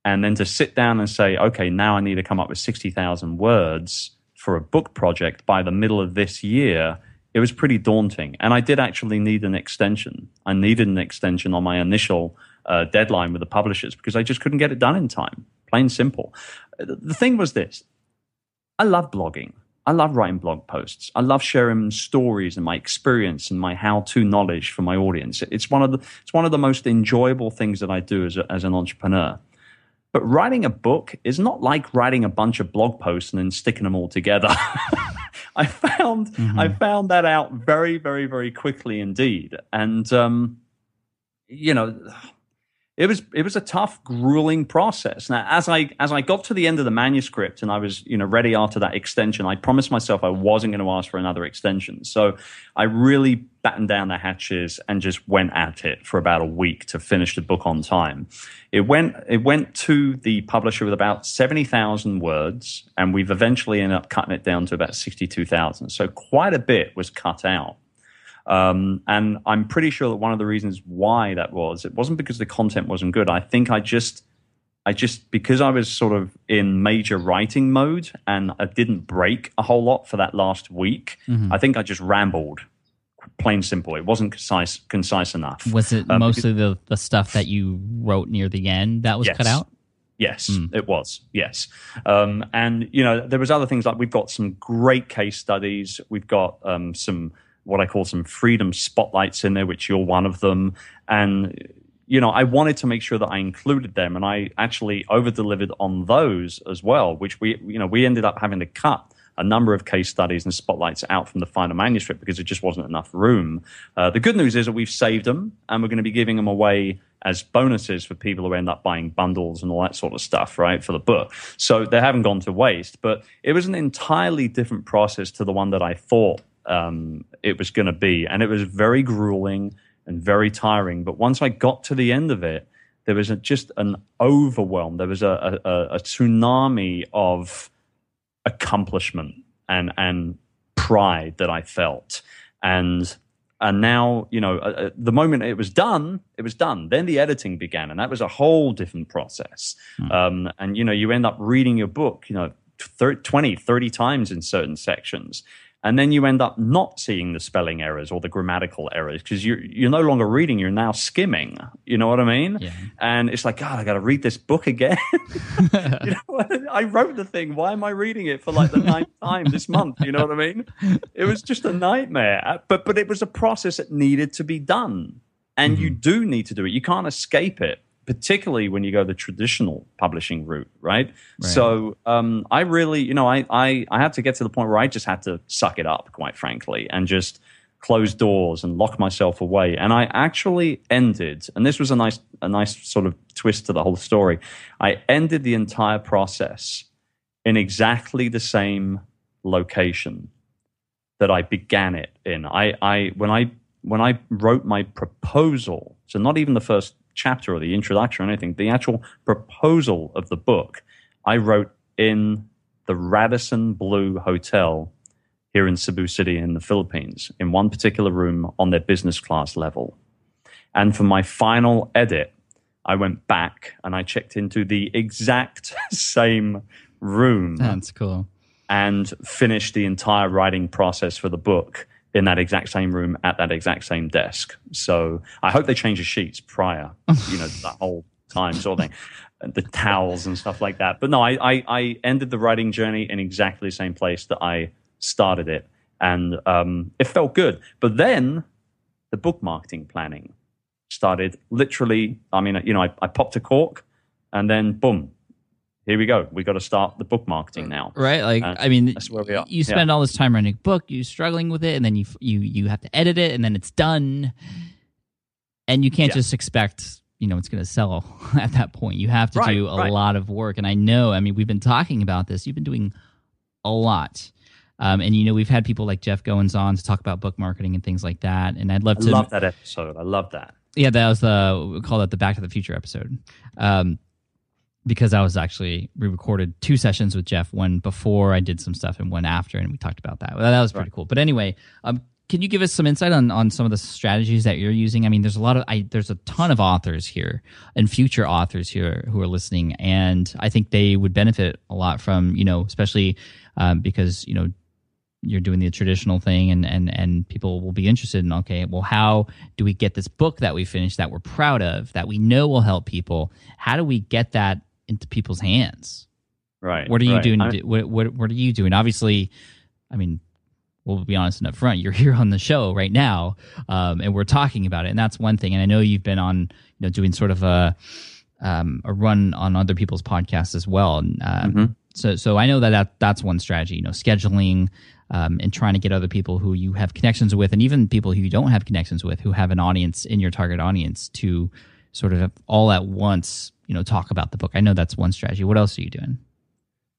and then to sit down and say, okay, now I need to come up with 60,000 words for a book project by the middle of this year, it was pretty daunting. And I did actually need an extension. I needed an extension on my initial uh, deadline with the publishers because I just couldn't get it done in time. Plain simple. The thing was this I love blogging. I love writing blog posts. I love sharing stories and my experience and my how-to knowledge for my audience. It's one of the it's one of the most enjoyable things that I do as a, as an entrepreneur. But writing a book is not like writing a bunch of blog posts and then sticking them all together. I found mm-hmm. I found that out very, very, very quickly indeed. And um, you know, it was it was a tough, grueling process. Now, as I as I got to the end of the manuscript and I was you know ready after that extension, I promised myself I wasn't going to ask for another extension. So I really battened down the hatches and just went at it for about a week to finish the book on time. It went it went to the publisher with about seventy thousand words, and we've eventually ended up cutting it down to about sixty two thousand. So quite a bit was cut out. Um, and I'm pretty sure that one of the reasons why that was, it wasn't because the content wasn't good. I think I just, I just, because I was sort of in major writing mode and I didn't break a whole lot for that last week, mm-hmm. I think I just rambled. Plain simple. It wasn't concise, concise enough. Was it um, mostly because, the, the stuff that you wrote near the end that was yes. cut out? Yes, mm. it was. Yes, um, and you know there was other things like we've got some great case studies. We've got um, some what I call some freedom spotlights in there, which you're one of them. And, you know, I wanted to make sure that I included them and I actually over delivered on those as well, which we, you know, we ended up having to cut a number of case studies and spotlights out from the final manuscript because it just wasn't enough room. Uh, the good news is that we've saved them and we're going to be giving them away as bonuses for people who end up buying bundles and all that sort of stuff, right, for the book. So they haven't gone to waste, but it was an entirely different process to the one that I thought um, it was going to be, and it was very grueling and very tiring. But once I got to the end of it, there was a, just an overwhelm. There was a, a, a tsunami of accomplishment and and pride that I felt, and and now you know uh, uh, the moment it was done it was done then the editing began and that was a whole different process mm. um, and you know you end up reading your book you know 30, 20 30 times in certain sections and then you end up not seeing the spelling errors or the grammatical errors because you're you're no longer reading you're now skimming. You know what i mean? Yeah. and it's like god i gotta read this book again. You know i wrote the thing. Why am i reading it for like the ninth time this month? You know what i mean? It was just a nightmare. But but it was a process that needed to be done. And mm-hmm. you do need to do it. You can't escape it particularly when you go the traditional publishing route, right? right. So um, I really, you know, I, I I had to get to the point where I just had to suck it up, quite frankly, and just close doors and lock myself away. And I actually ended, and this was a nice a nice sort of twist to the whole story. I ended the entire process in exactly the same location that I began it in. I, I when I when I wrote my proposal, so not even the first chapter or the introduction or anything, the actual proposal of the book, I wrote in the Radisson Blu Hotel here in Cebu City in the Philippines, in one particular room on their business class level. And for my final edit, I went back and I checked into the exact same room. That's cool. And finished the entire writing process for the book in that exact same room at that exact same desk. So I hope they change the sheets prior, you know, that whole time sort of thing, the towels and stuff like that. But no, I, I, I, ended the writing journey in exactly the same place that I started it. And um, it felt good. But then the book marketing planning started literally. I mean, you know, I, I popped a cork and then boom, here we go. We got to start the book marketing now. Right. Like, I mean, that's where we are. You spend yeah. all this time writing a book, you're struggling with it, and then you you you have to edit it, and then it's done, and you can't yeah. just expect you know it's going to sell at that point. You have to right, do a right. lot of work, and I know. I mean, we've been talking about this. You've been doing a lot. Um, and you know we've had people like Jeff Goins on to talk about book marketing and things like that. And I'd love I to love that episode. I love that. Yeah, that was the we call that the Back to the Future episode. Um, because I was actually we recorded two sessions with Jeff, one before I did some stuff and one after, and we talked about that. Well, that was pretty right. cool. But anyway, um, can you give us some insight on, on some of the strategies that you're using? I mean, there's a lot of I, there's a ton of authors here and future authors here who are listening, and I think they would benefit a lot from you know, especially um, because you know you're doing the traditional thing and and and people will be interested in okay well how do we get this book that we finished that we're proud of that we know will help people how do we get that into people's hands. Right. What are you right. doing? What, what What are you doing? Obviously, I mean, we'll be honest and up front. You're here on the show right now, um, and we're talking about it, and that's one thing. And I know you've been on, you know, doing sort of a um, a run on other people's podcasts as well. And, um, mm-hmm. So, so I know that, that that's one strategy. You know, scheduling. Um, and trying to get other people who you have connections with, and even people who you don't have connections with, who have an audience in your target audience, to sort of all at once you know talk about the book. I know that's one strategy. What else are you doing?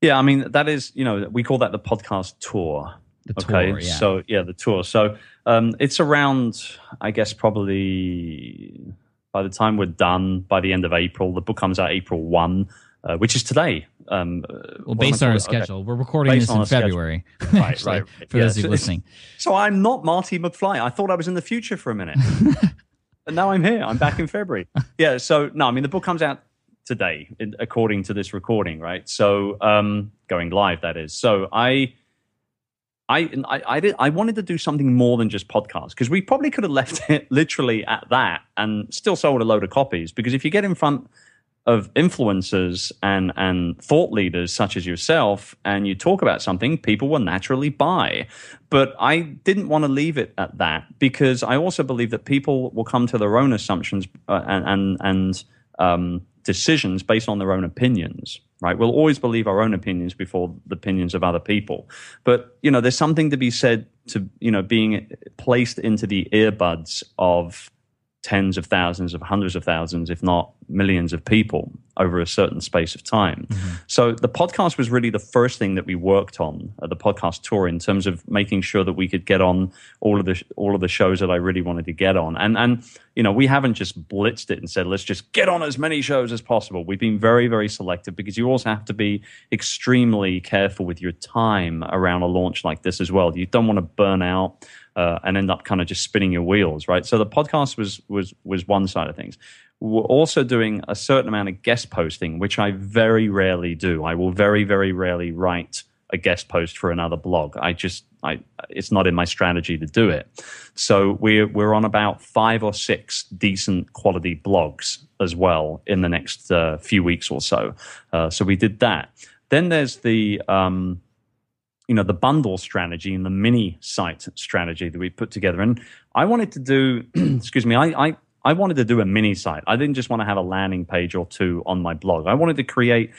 Yeah, I mean that is you know we call that the podcast tour. The okay, tour, yeah. so yeah, the tour. So um, it's around, I guess, probably by the time we're done by the end of April. The book comes out April one, uh, which is today. Um, well, based on our schedule, okay. we're recording based this in February. right, right. for yeah, those of you listening. So I'm not Marty McFly. I thought I was in the future for a minute. and now I'm here. I'm back in February. yeah. So no, I mean the book comes out today, according to this recording, right? So um, going live, that is. So I. I, I, I, did, I wanted to do something more than just podcasts because we probably could have left it literally at that and still sold a load of copies. Because if you get in front of influencers and, and thought leaders such as yourself and you talk about something, people will naturally buy. But I didn't want to leave it at that because I also believe that people will come to their own assumptions uh, and, and, and um, decisions based on their own opinions right we'll always believe our own opinions before the opinions of other people but you know there's something to be said to you know being placed into the earbuds of tens of thousands of hundreds of thousands if not millions of people over a certain space of time. Mm-hmm. so the podcast was really the first thing that we worked on at the podcast tour in terms of making sure that we could get on all of the all of the shows that I really wanted to get on. And and you know we haven't just blitzed it and said let's just get on as many shows as possible. We've been very very selective because you also have to be extremely careful with your time around a launch like this as well. You don't want to burn out uh, and end up kind of just spinning your wheels, right? So the podcast was was was one side of things. We're also doing a certain amount of guest posting, which I very rarely do. I will very very rarely write a guest post for another blog. I just I it's not in my strategy to do it. So we're we're on about five or six decent quality blogs as well in the next uh, few weeks or so. Uh, so we did that. Then there's the um, you know the bundle strategy and the mini site strategy that we put together. And I wanted to do, excuse me, I, I I wanted to do a mini site. I didn't just want to have a landing page or two on my blog. I wanted to create,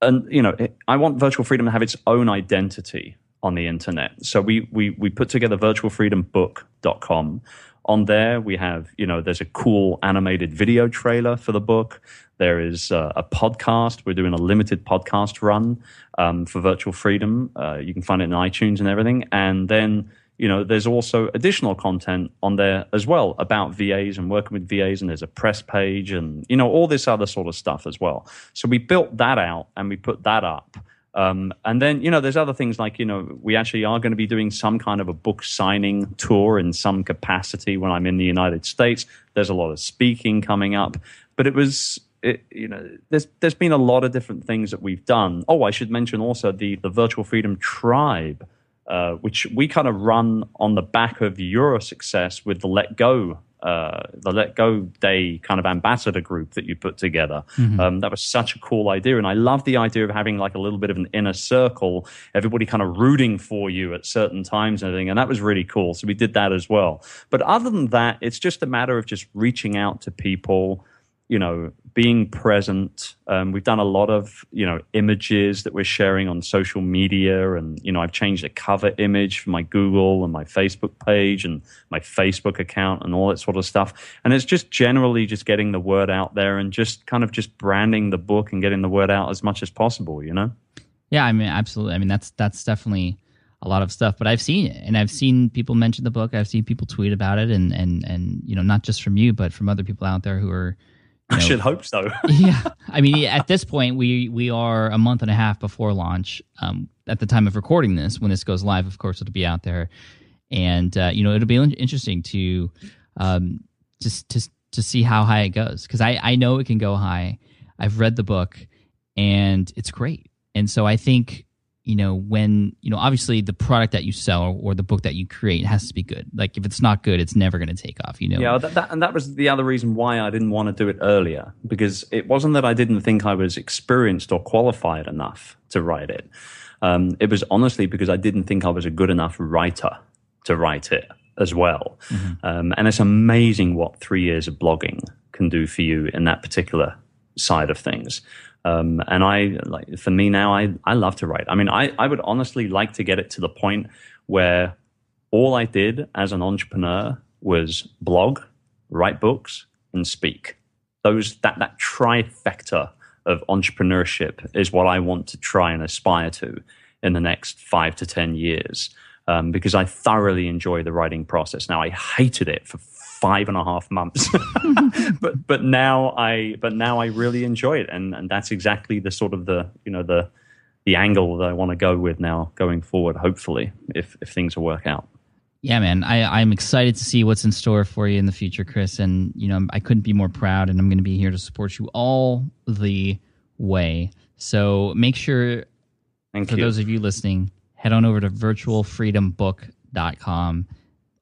and you know, I want Virtual Freedom to have its own identity on the internet. So we we we put together virtualfreedombook.com. On there, we have, you know, there's a cool animated video trailer for the book. There is uh, a podcast. We're doing a limited podcast run um, for Virtual Freedom. Uh, you can find it in iTunes and everything. And then, you know, there's also additional content on there as well about VAs and working with VAs. And there's a press page and, you know, all this other sort of stuff as well. So we built that out and we put that up. Um, and then, you know, there's other things like, you know, we actually are going to be doing some kind of a book signing tour in some capacity when I'm in the United States. There's a lot of speaking coming up. But it was, it, you know, there's there's been a lot of different things that we've done. Oh, I should mention also the the Virtual Freedom Tribe, uh, which we kind of run on the back of your success with the Let Go uh, the Let Go Day kind of ambassador group that you put together. Mm-hmm. Um, that was such a cool idea. And I love the idea of having like a little bit of an inner circle, everybody kind of rooting for you at certain times and everything. And that was really cool. So we did that as well. But other than that, it's just a matter of just reaching out to people you know, being present. Um, we've done a lot of, you know, images that we're sharing on social media. And, you know, I've changed the cover image for my Google and my Facebook page and my Facebook account and all that sort of stuff. And it's just generally just getting the word out there and just kind of just branding the book and getting the word out as much as possible, you know? Yeah, I mean, absolutely. I mean, that's, that's definitely a lot of stuff, but I've seen it and I've seen people mention the book. I've seen people tweet about it and, and, and, you know, not just from you, but from other people out there who are, I should hope so. yeah, I mean, at this point, we we are a month and a half before launch. Um, at the time of recording this, when this goes live, of course, it'll be out there, and uh, you know, it'll be interesting to um, just to to see how high it goes because I I know it can go high. I've read the book, and it's great, and so I think you know when you know obviously the product that you sell or, or, the book that you create has to be good. Like if it's not good it's never going to take off you know? Yeah that, that, and that was the other reason why i didn't want to do it earlier because it wasn't that i didn't think i was experienced or qualified enough to write it. Um, it was honestly because i didn't think i was a good enough writer to write it as well. Mm-hmm. um, and it's amazing what three years of blogging can do for you in that particular side of things um, and I like for me now, I I love to write. I mean, I I would honestly like to get it to the point where all I did as an entrepreneur was blog, write books, and speak. Those that that trifecta of entrepreneurship is what I want to try and aspire to in the next five to ten years. Um, because I thoroughly enjoy the writing process. Now, I hated it for five and a half months. but but now I but now I really enjoy it, and and that's exactly the sort of the you know the the angle that I want to go with now going forward. Hopefully, if if things will work out. Yeah, man, I, I'm excited to see what's in store for you in the future, Chris. And you know, I couldn't be more proud, and I'm going to be here to support you all the way. So make sure, Thank for you. those of you listening, head on over to virtualfreedombook.com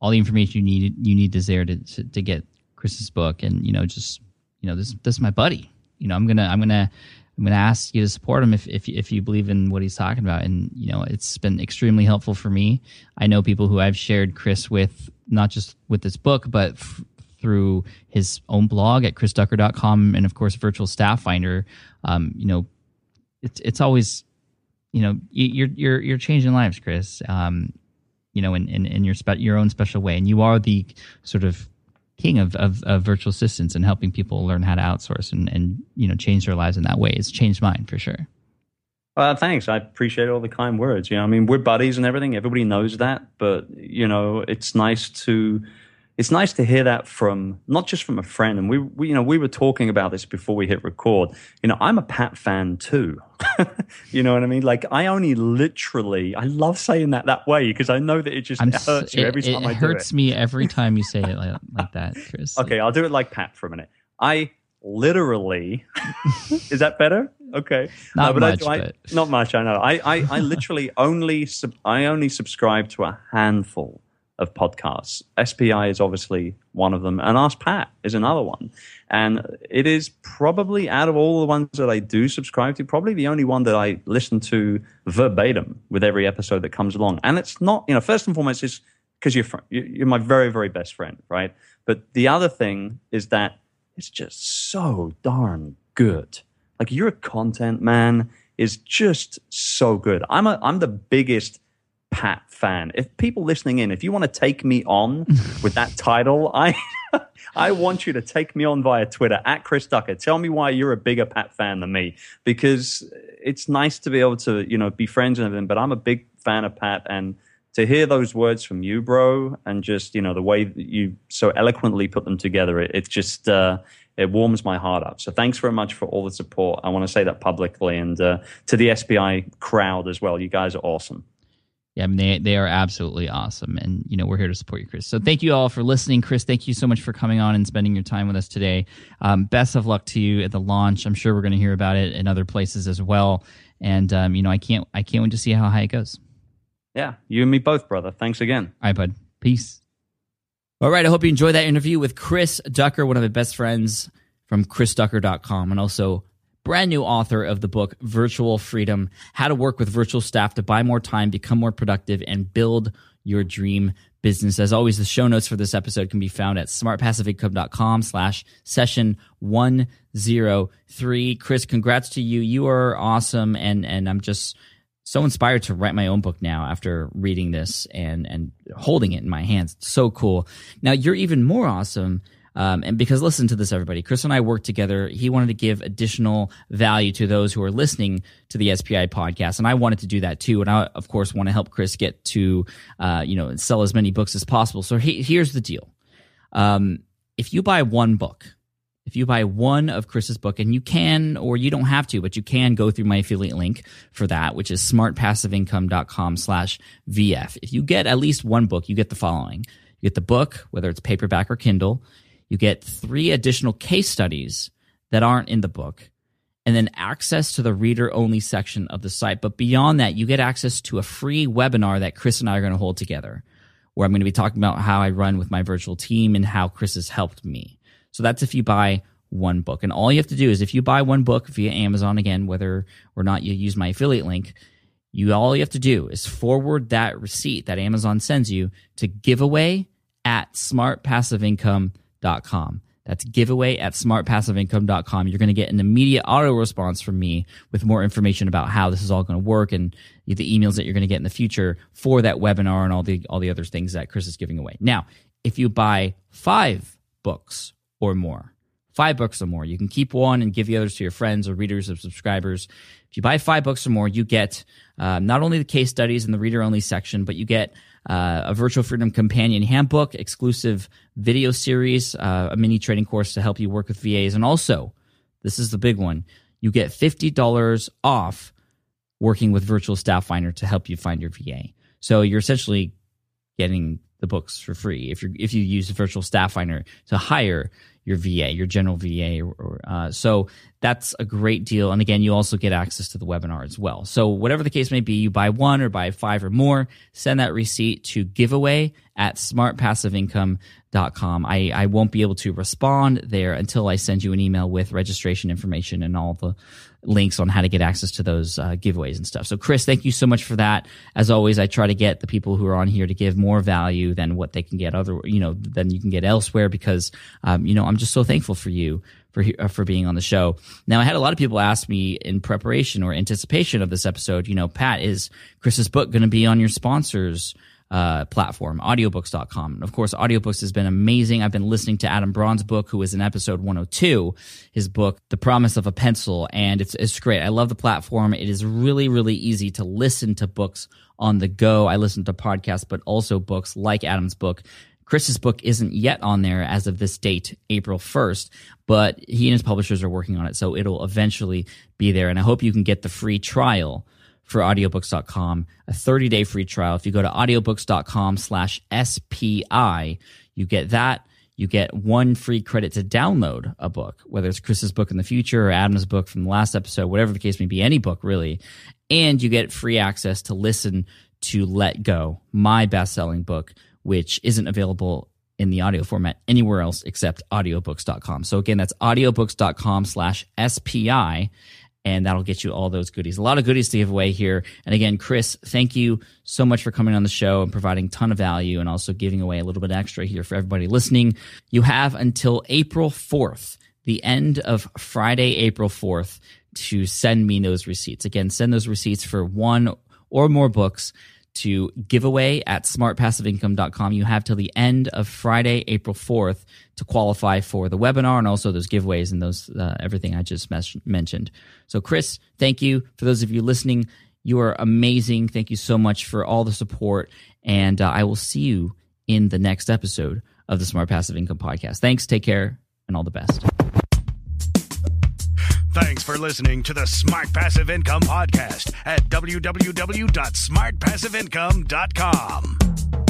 all the information you need you need is there to, to, to get Chris's book, and you know, just you know, this this is my buddy. You know, I'm gonna I'm gonna I'm gonna ask you to support him if if if you believe in what he's talking about, and you know, it's been extremely helpful for me. I know people who I've shared Chris with, not just with this book, but f- through his own blog at chrisducker.com and of course virtual staff finder um, you know it's it's always you know you're you're you're changing lives chris um, you know, in, in, in your spe- your own special way. And you are the sort of king of, of, of virtual assistants and helping people learn how to outsource and, and you know change their lives in that way. It's changed mine for sure. Uh, thanks. I appreciate all the kind words. You know, I mean, we're buddies and everything. Everybody knows that, but you know, it's nice to it's nice to hear that from not just from a friend. And we, we, you know, we were talking about this before we hit record. You know, I'm a Pat fan too. you know what I mean? Like, I only literally, I love saying that that way because I know that it just I'm, hurts you every it, time it I do hurts it. Hurts me every time you say it like, like that, Chris. Okay, I'll do it like Pat for a minute. I literally, is that better? Okay, Not Uh, but much, I, I, but- not much. I know. I, I, I literally only, sub, I only subscribe to a handful of podcasts. SPI is obviously one of them, and Ask Pat is another one. And it is probably out of all the ones that I do subscribe to, probably the only one that I listen to verbatim with every episode that comes along. And it's not, you know, first and foremost, it's because you're fr- you- you're my very very best friend, right? But the other thing is that it's just so darn good. Like your content, man, is just so good. I'm a I'm the biggest Pat fan. If people listening in, if you want to take me on with that title, I I want you to take me on via Twitter at Chris Ducker. Tell me why you're a bigger Pat fan than me because it's nice to be able to you know be friends and everything. But I'm a big fan of Pat and to hear those words from you, bro, and just you know the way that you so eloquently put them together, it, it just uh, it warms my heart up. So thanks very much for all the support. I want to say that publicly and uh, to the SPI crowd as well. You guys are awesome. Yeah, I mean, they they are absolutely awesome, and you know we're here to support you, Chris. So thank you all for listening, Chris. Thank you so much for coming on and spending your time with us today. Um, best of luck to you at the launch. I'm sure we're going to hear about it in other places as well, and um, you know I can't I can't wait to see how high it goes. Yeah, you and me both, brother. Thanks again. All right, bud. Peace. All right. I hope you enjoyed that interview with Chris Ducker, one of my best friends from chrisducker.com, and also brand new author of the book Virtual Freedom How to Work with Virtual Staff to Buy More Time, Become More Productive, and Build Your Dream Business. As always, the show notes for this episode can be found at smartpassiveincome.com slash session 103. Chris, congrats to you. You are awesome. And, and I'm just so inspired to write my own book now after reading this and and holding it in my hands. It's so cool. Now you're even more awesome. Um, and because listen to this, everybody. Chris and I worked together. He wanted to give additional value to those who are listening to the SPI podcast, and I wanted to do that too. And I, of course, want to help Chris get to, uh, you know, sell as many books as possible. So he, here's the deal: um, if you buy one book, if you buy one of Chris's book, and you can, or you don't have to, but you can go through my affiliate link for that, which is smartpassiveincome.com slash VF. If you get at least one book, you get the following. You get the book, whether it's paperback or Kindle. You get three additional case studies that aren't in the book, and then access to the reader only section of the site. But beyond that, you get access to a free webinar that Chris and I are going to hold together, where I'm going to be talking about how I run with my virtual team and how Chris has helped me. So that's if you buy one book. And all you have to do is if you buy one book via Amazon, again, whether or not you use my affiliate link, you all you have to do is forward that receipt that Amazon sends you to giveaway at smartpassiveincome.com. That's giveaway at smartpassiveincome.com. You're going to get an immediate auto response from me with more information about how this is all going to work and the emails that you're going to get in the future for that webinar and all the all the other things that Chris is giving away. Now, if you buy 5 books or more, 5 books or more, you can keep one and give the others to your friends or readers or subscribers. If you buy 5 books or more, you get uh, not only the case studies in the reader only section, but you get uh, a virtual freedom companion handbook, exclusive video series, uh, a mini training course to help you work with VAs, and also, this is the big one, you get fifty dollars off working with Virtual Staff Finder to help you find your VA. So you're essentially getting the books for free if you if you use Virtual Staff Finder to hire your VA, your general VA. Or, uh, so that's a great deal. And again, you also get access to the webinar as well. So whatever the case may be, you buy one or buy five or more, send that receipt to giveaway at smartpassiveincome.com. I, I won't be able to respond there until I send you an email with registration information and all the links on how to get access to those uh, giveaways and stuff. So, Chris, thank you so much for that. As always, I try to get the people who are on here to give more value than what they can get other, you know, than you can get elsewhere because, um, you know, I'm just so thankful for you for uh, for being on the show. Now, I had a lot of people ask me in preparation or anticipation of this episode, you know, Pat, is Chris's book going to be on your sponsors? Uh, platform, audiobooks.com. Of course, audiobooks has been amazing. I've been listening to Adam Braun's book, who is in episode 102, his book, The Promise of a Pencil, and it's, it's great. I love the platform. It is really, really easy to listen to books on the go. I listen to podcasts, but also books like Adam's book. Chris's book isn't yet on there as of this date, April 1st, but he and his publishers are working on it, so it'll eventually be there. And I hope you can get the free trial for audiobooks.com, a 30 day free trial. If you go to audiobooks.com slash SPI, you get that. You get one free credit to download a book, whether it's Chris's book in the future or Adam's book from the last episode, whatever the case may be, any book really. And you get free access to listen to Let Go, my best selling book, which isn't available in the audio format anywhere else except audiobooks.com. So again, that's audiobooks.com slash SPI and that'll get you all those goodies. A lot of goodies to give away here. And again, Chris, thank you so much for coming on the show and providing a ton of value and also giving away a little bit extra here for everybody listening. You have until April 4th, the end of Friday, April 4th, to send me those receipts. Again, send those receipts for one or more books to giveaway at smartpassiveincome.com. You have till the end of Friday, April 4th to qualify for the webinar and also those giveaways and those uh, everything I just mes- mentioned. So Chris, thank you. For those of you listening, you are amazing. Thank you so much for all the support and uh, I will see you in the next episode of the Smart Passive Income podcast. Thanks, take care and all the best. Thanks for listening to the Smart Passive Income Podcast at www.smartpassiveincome.com.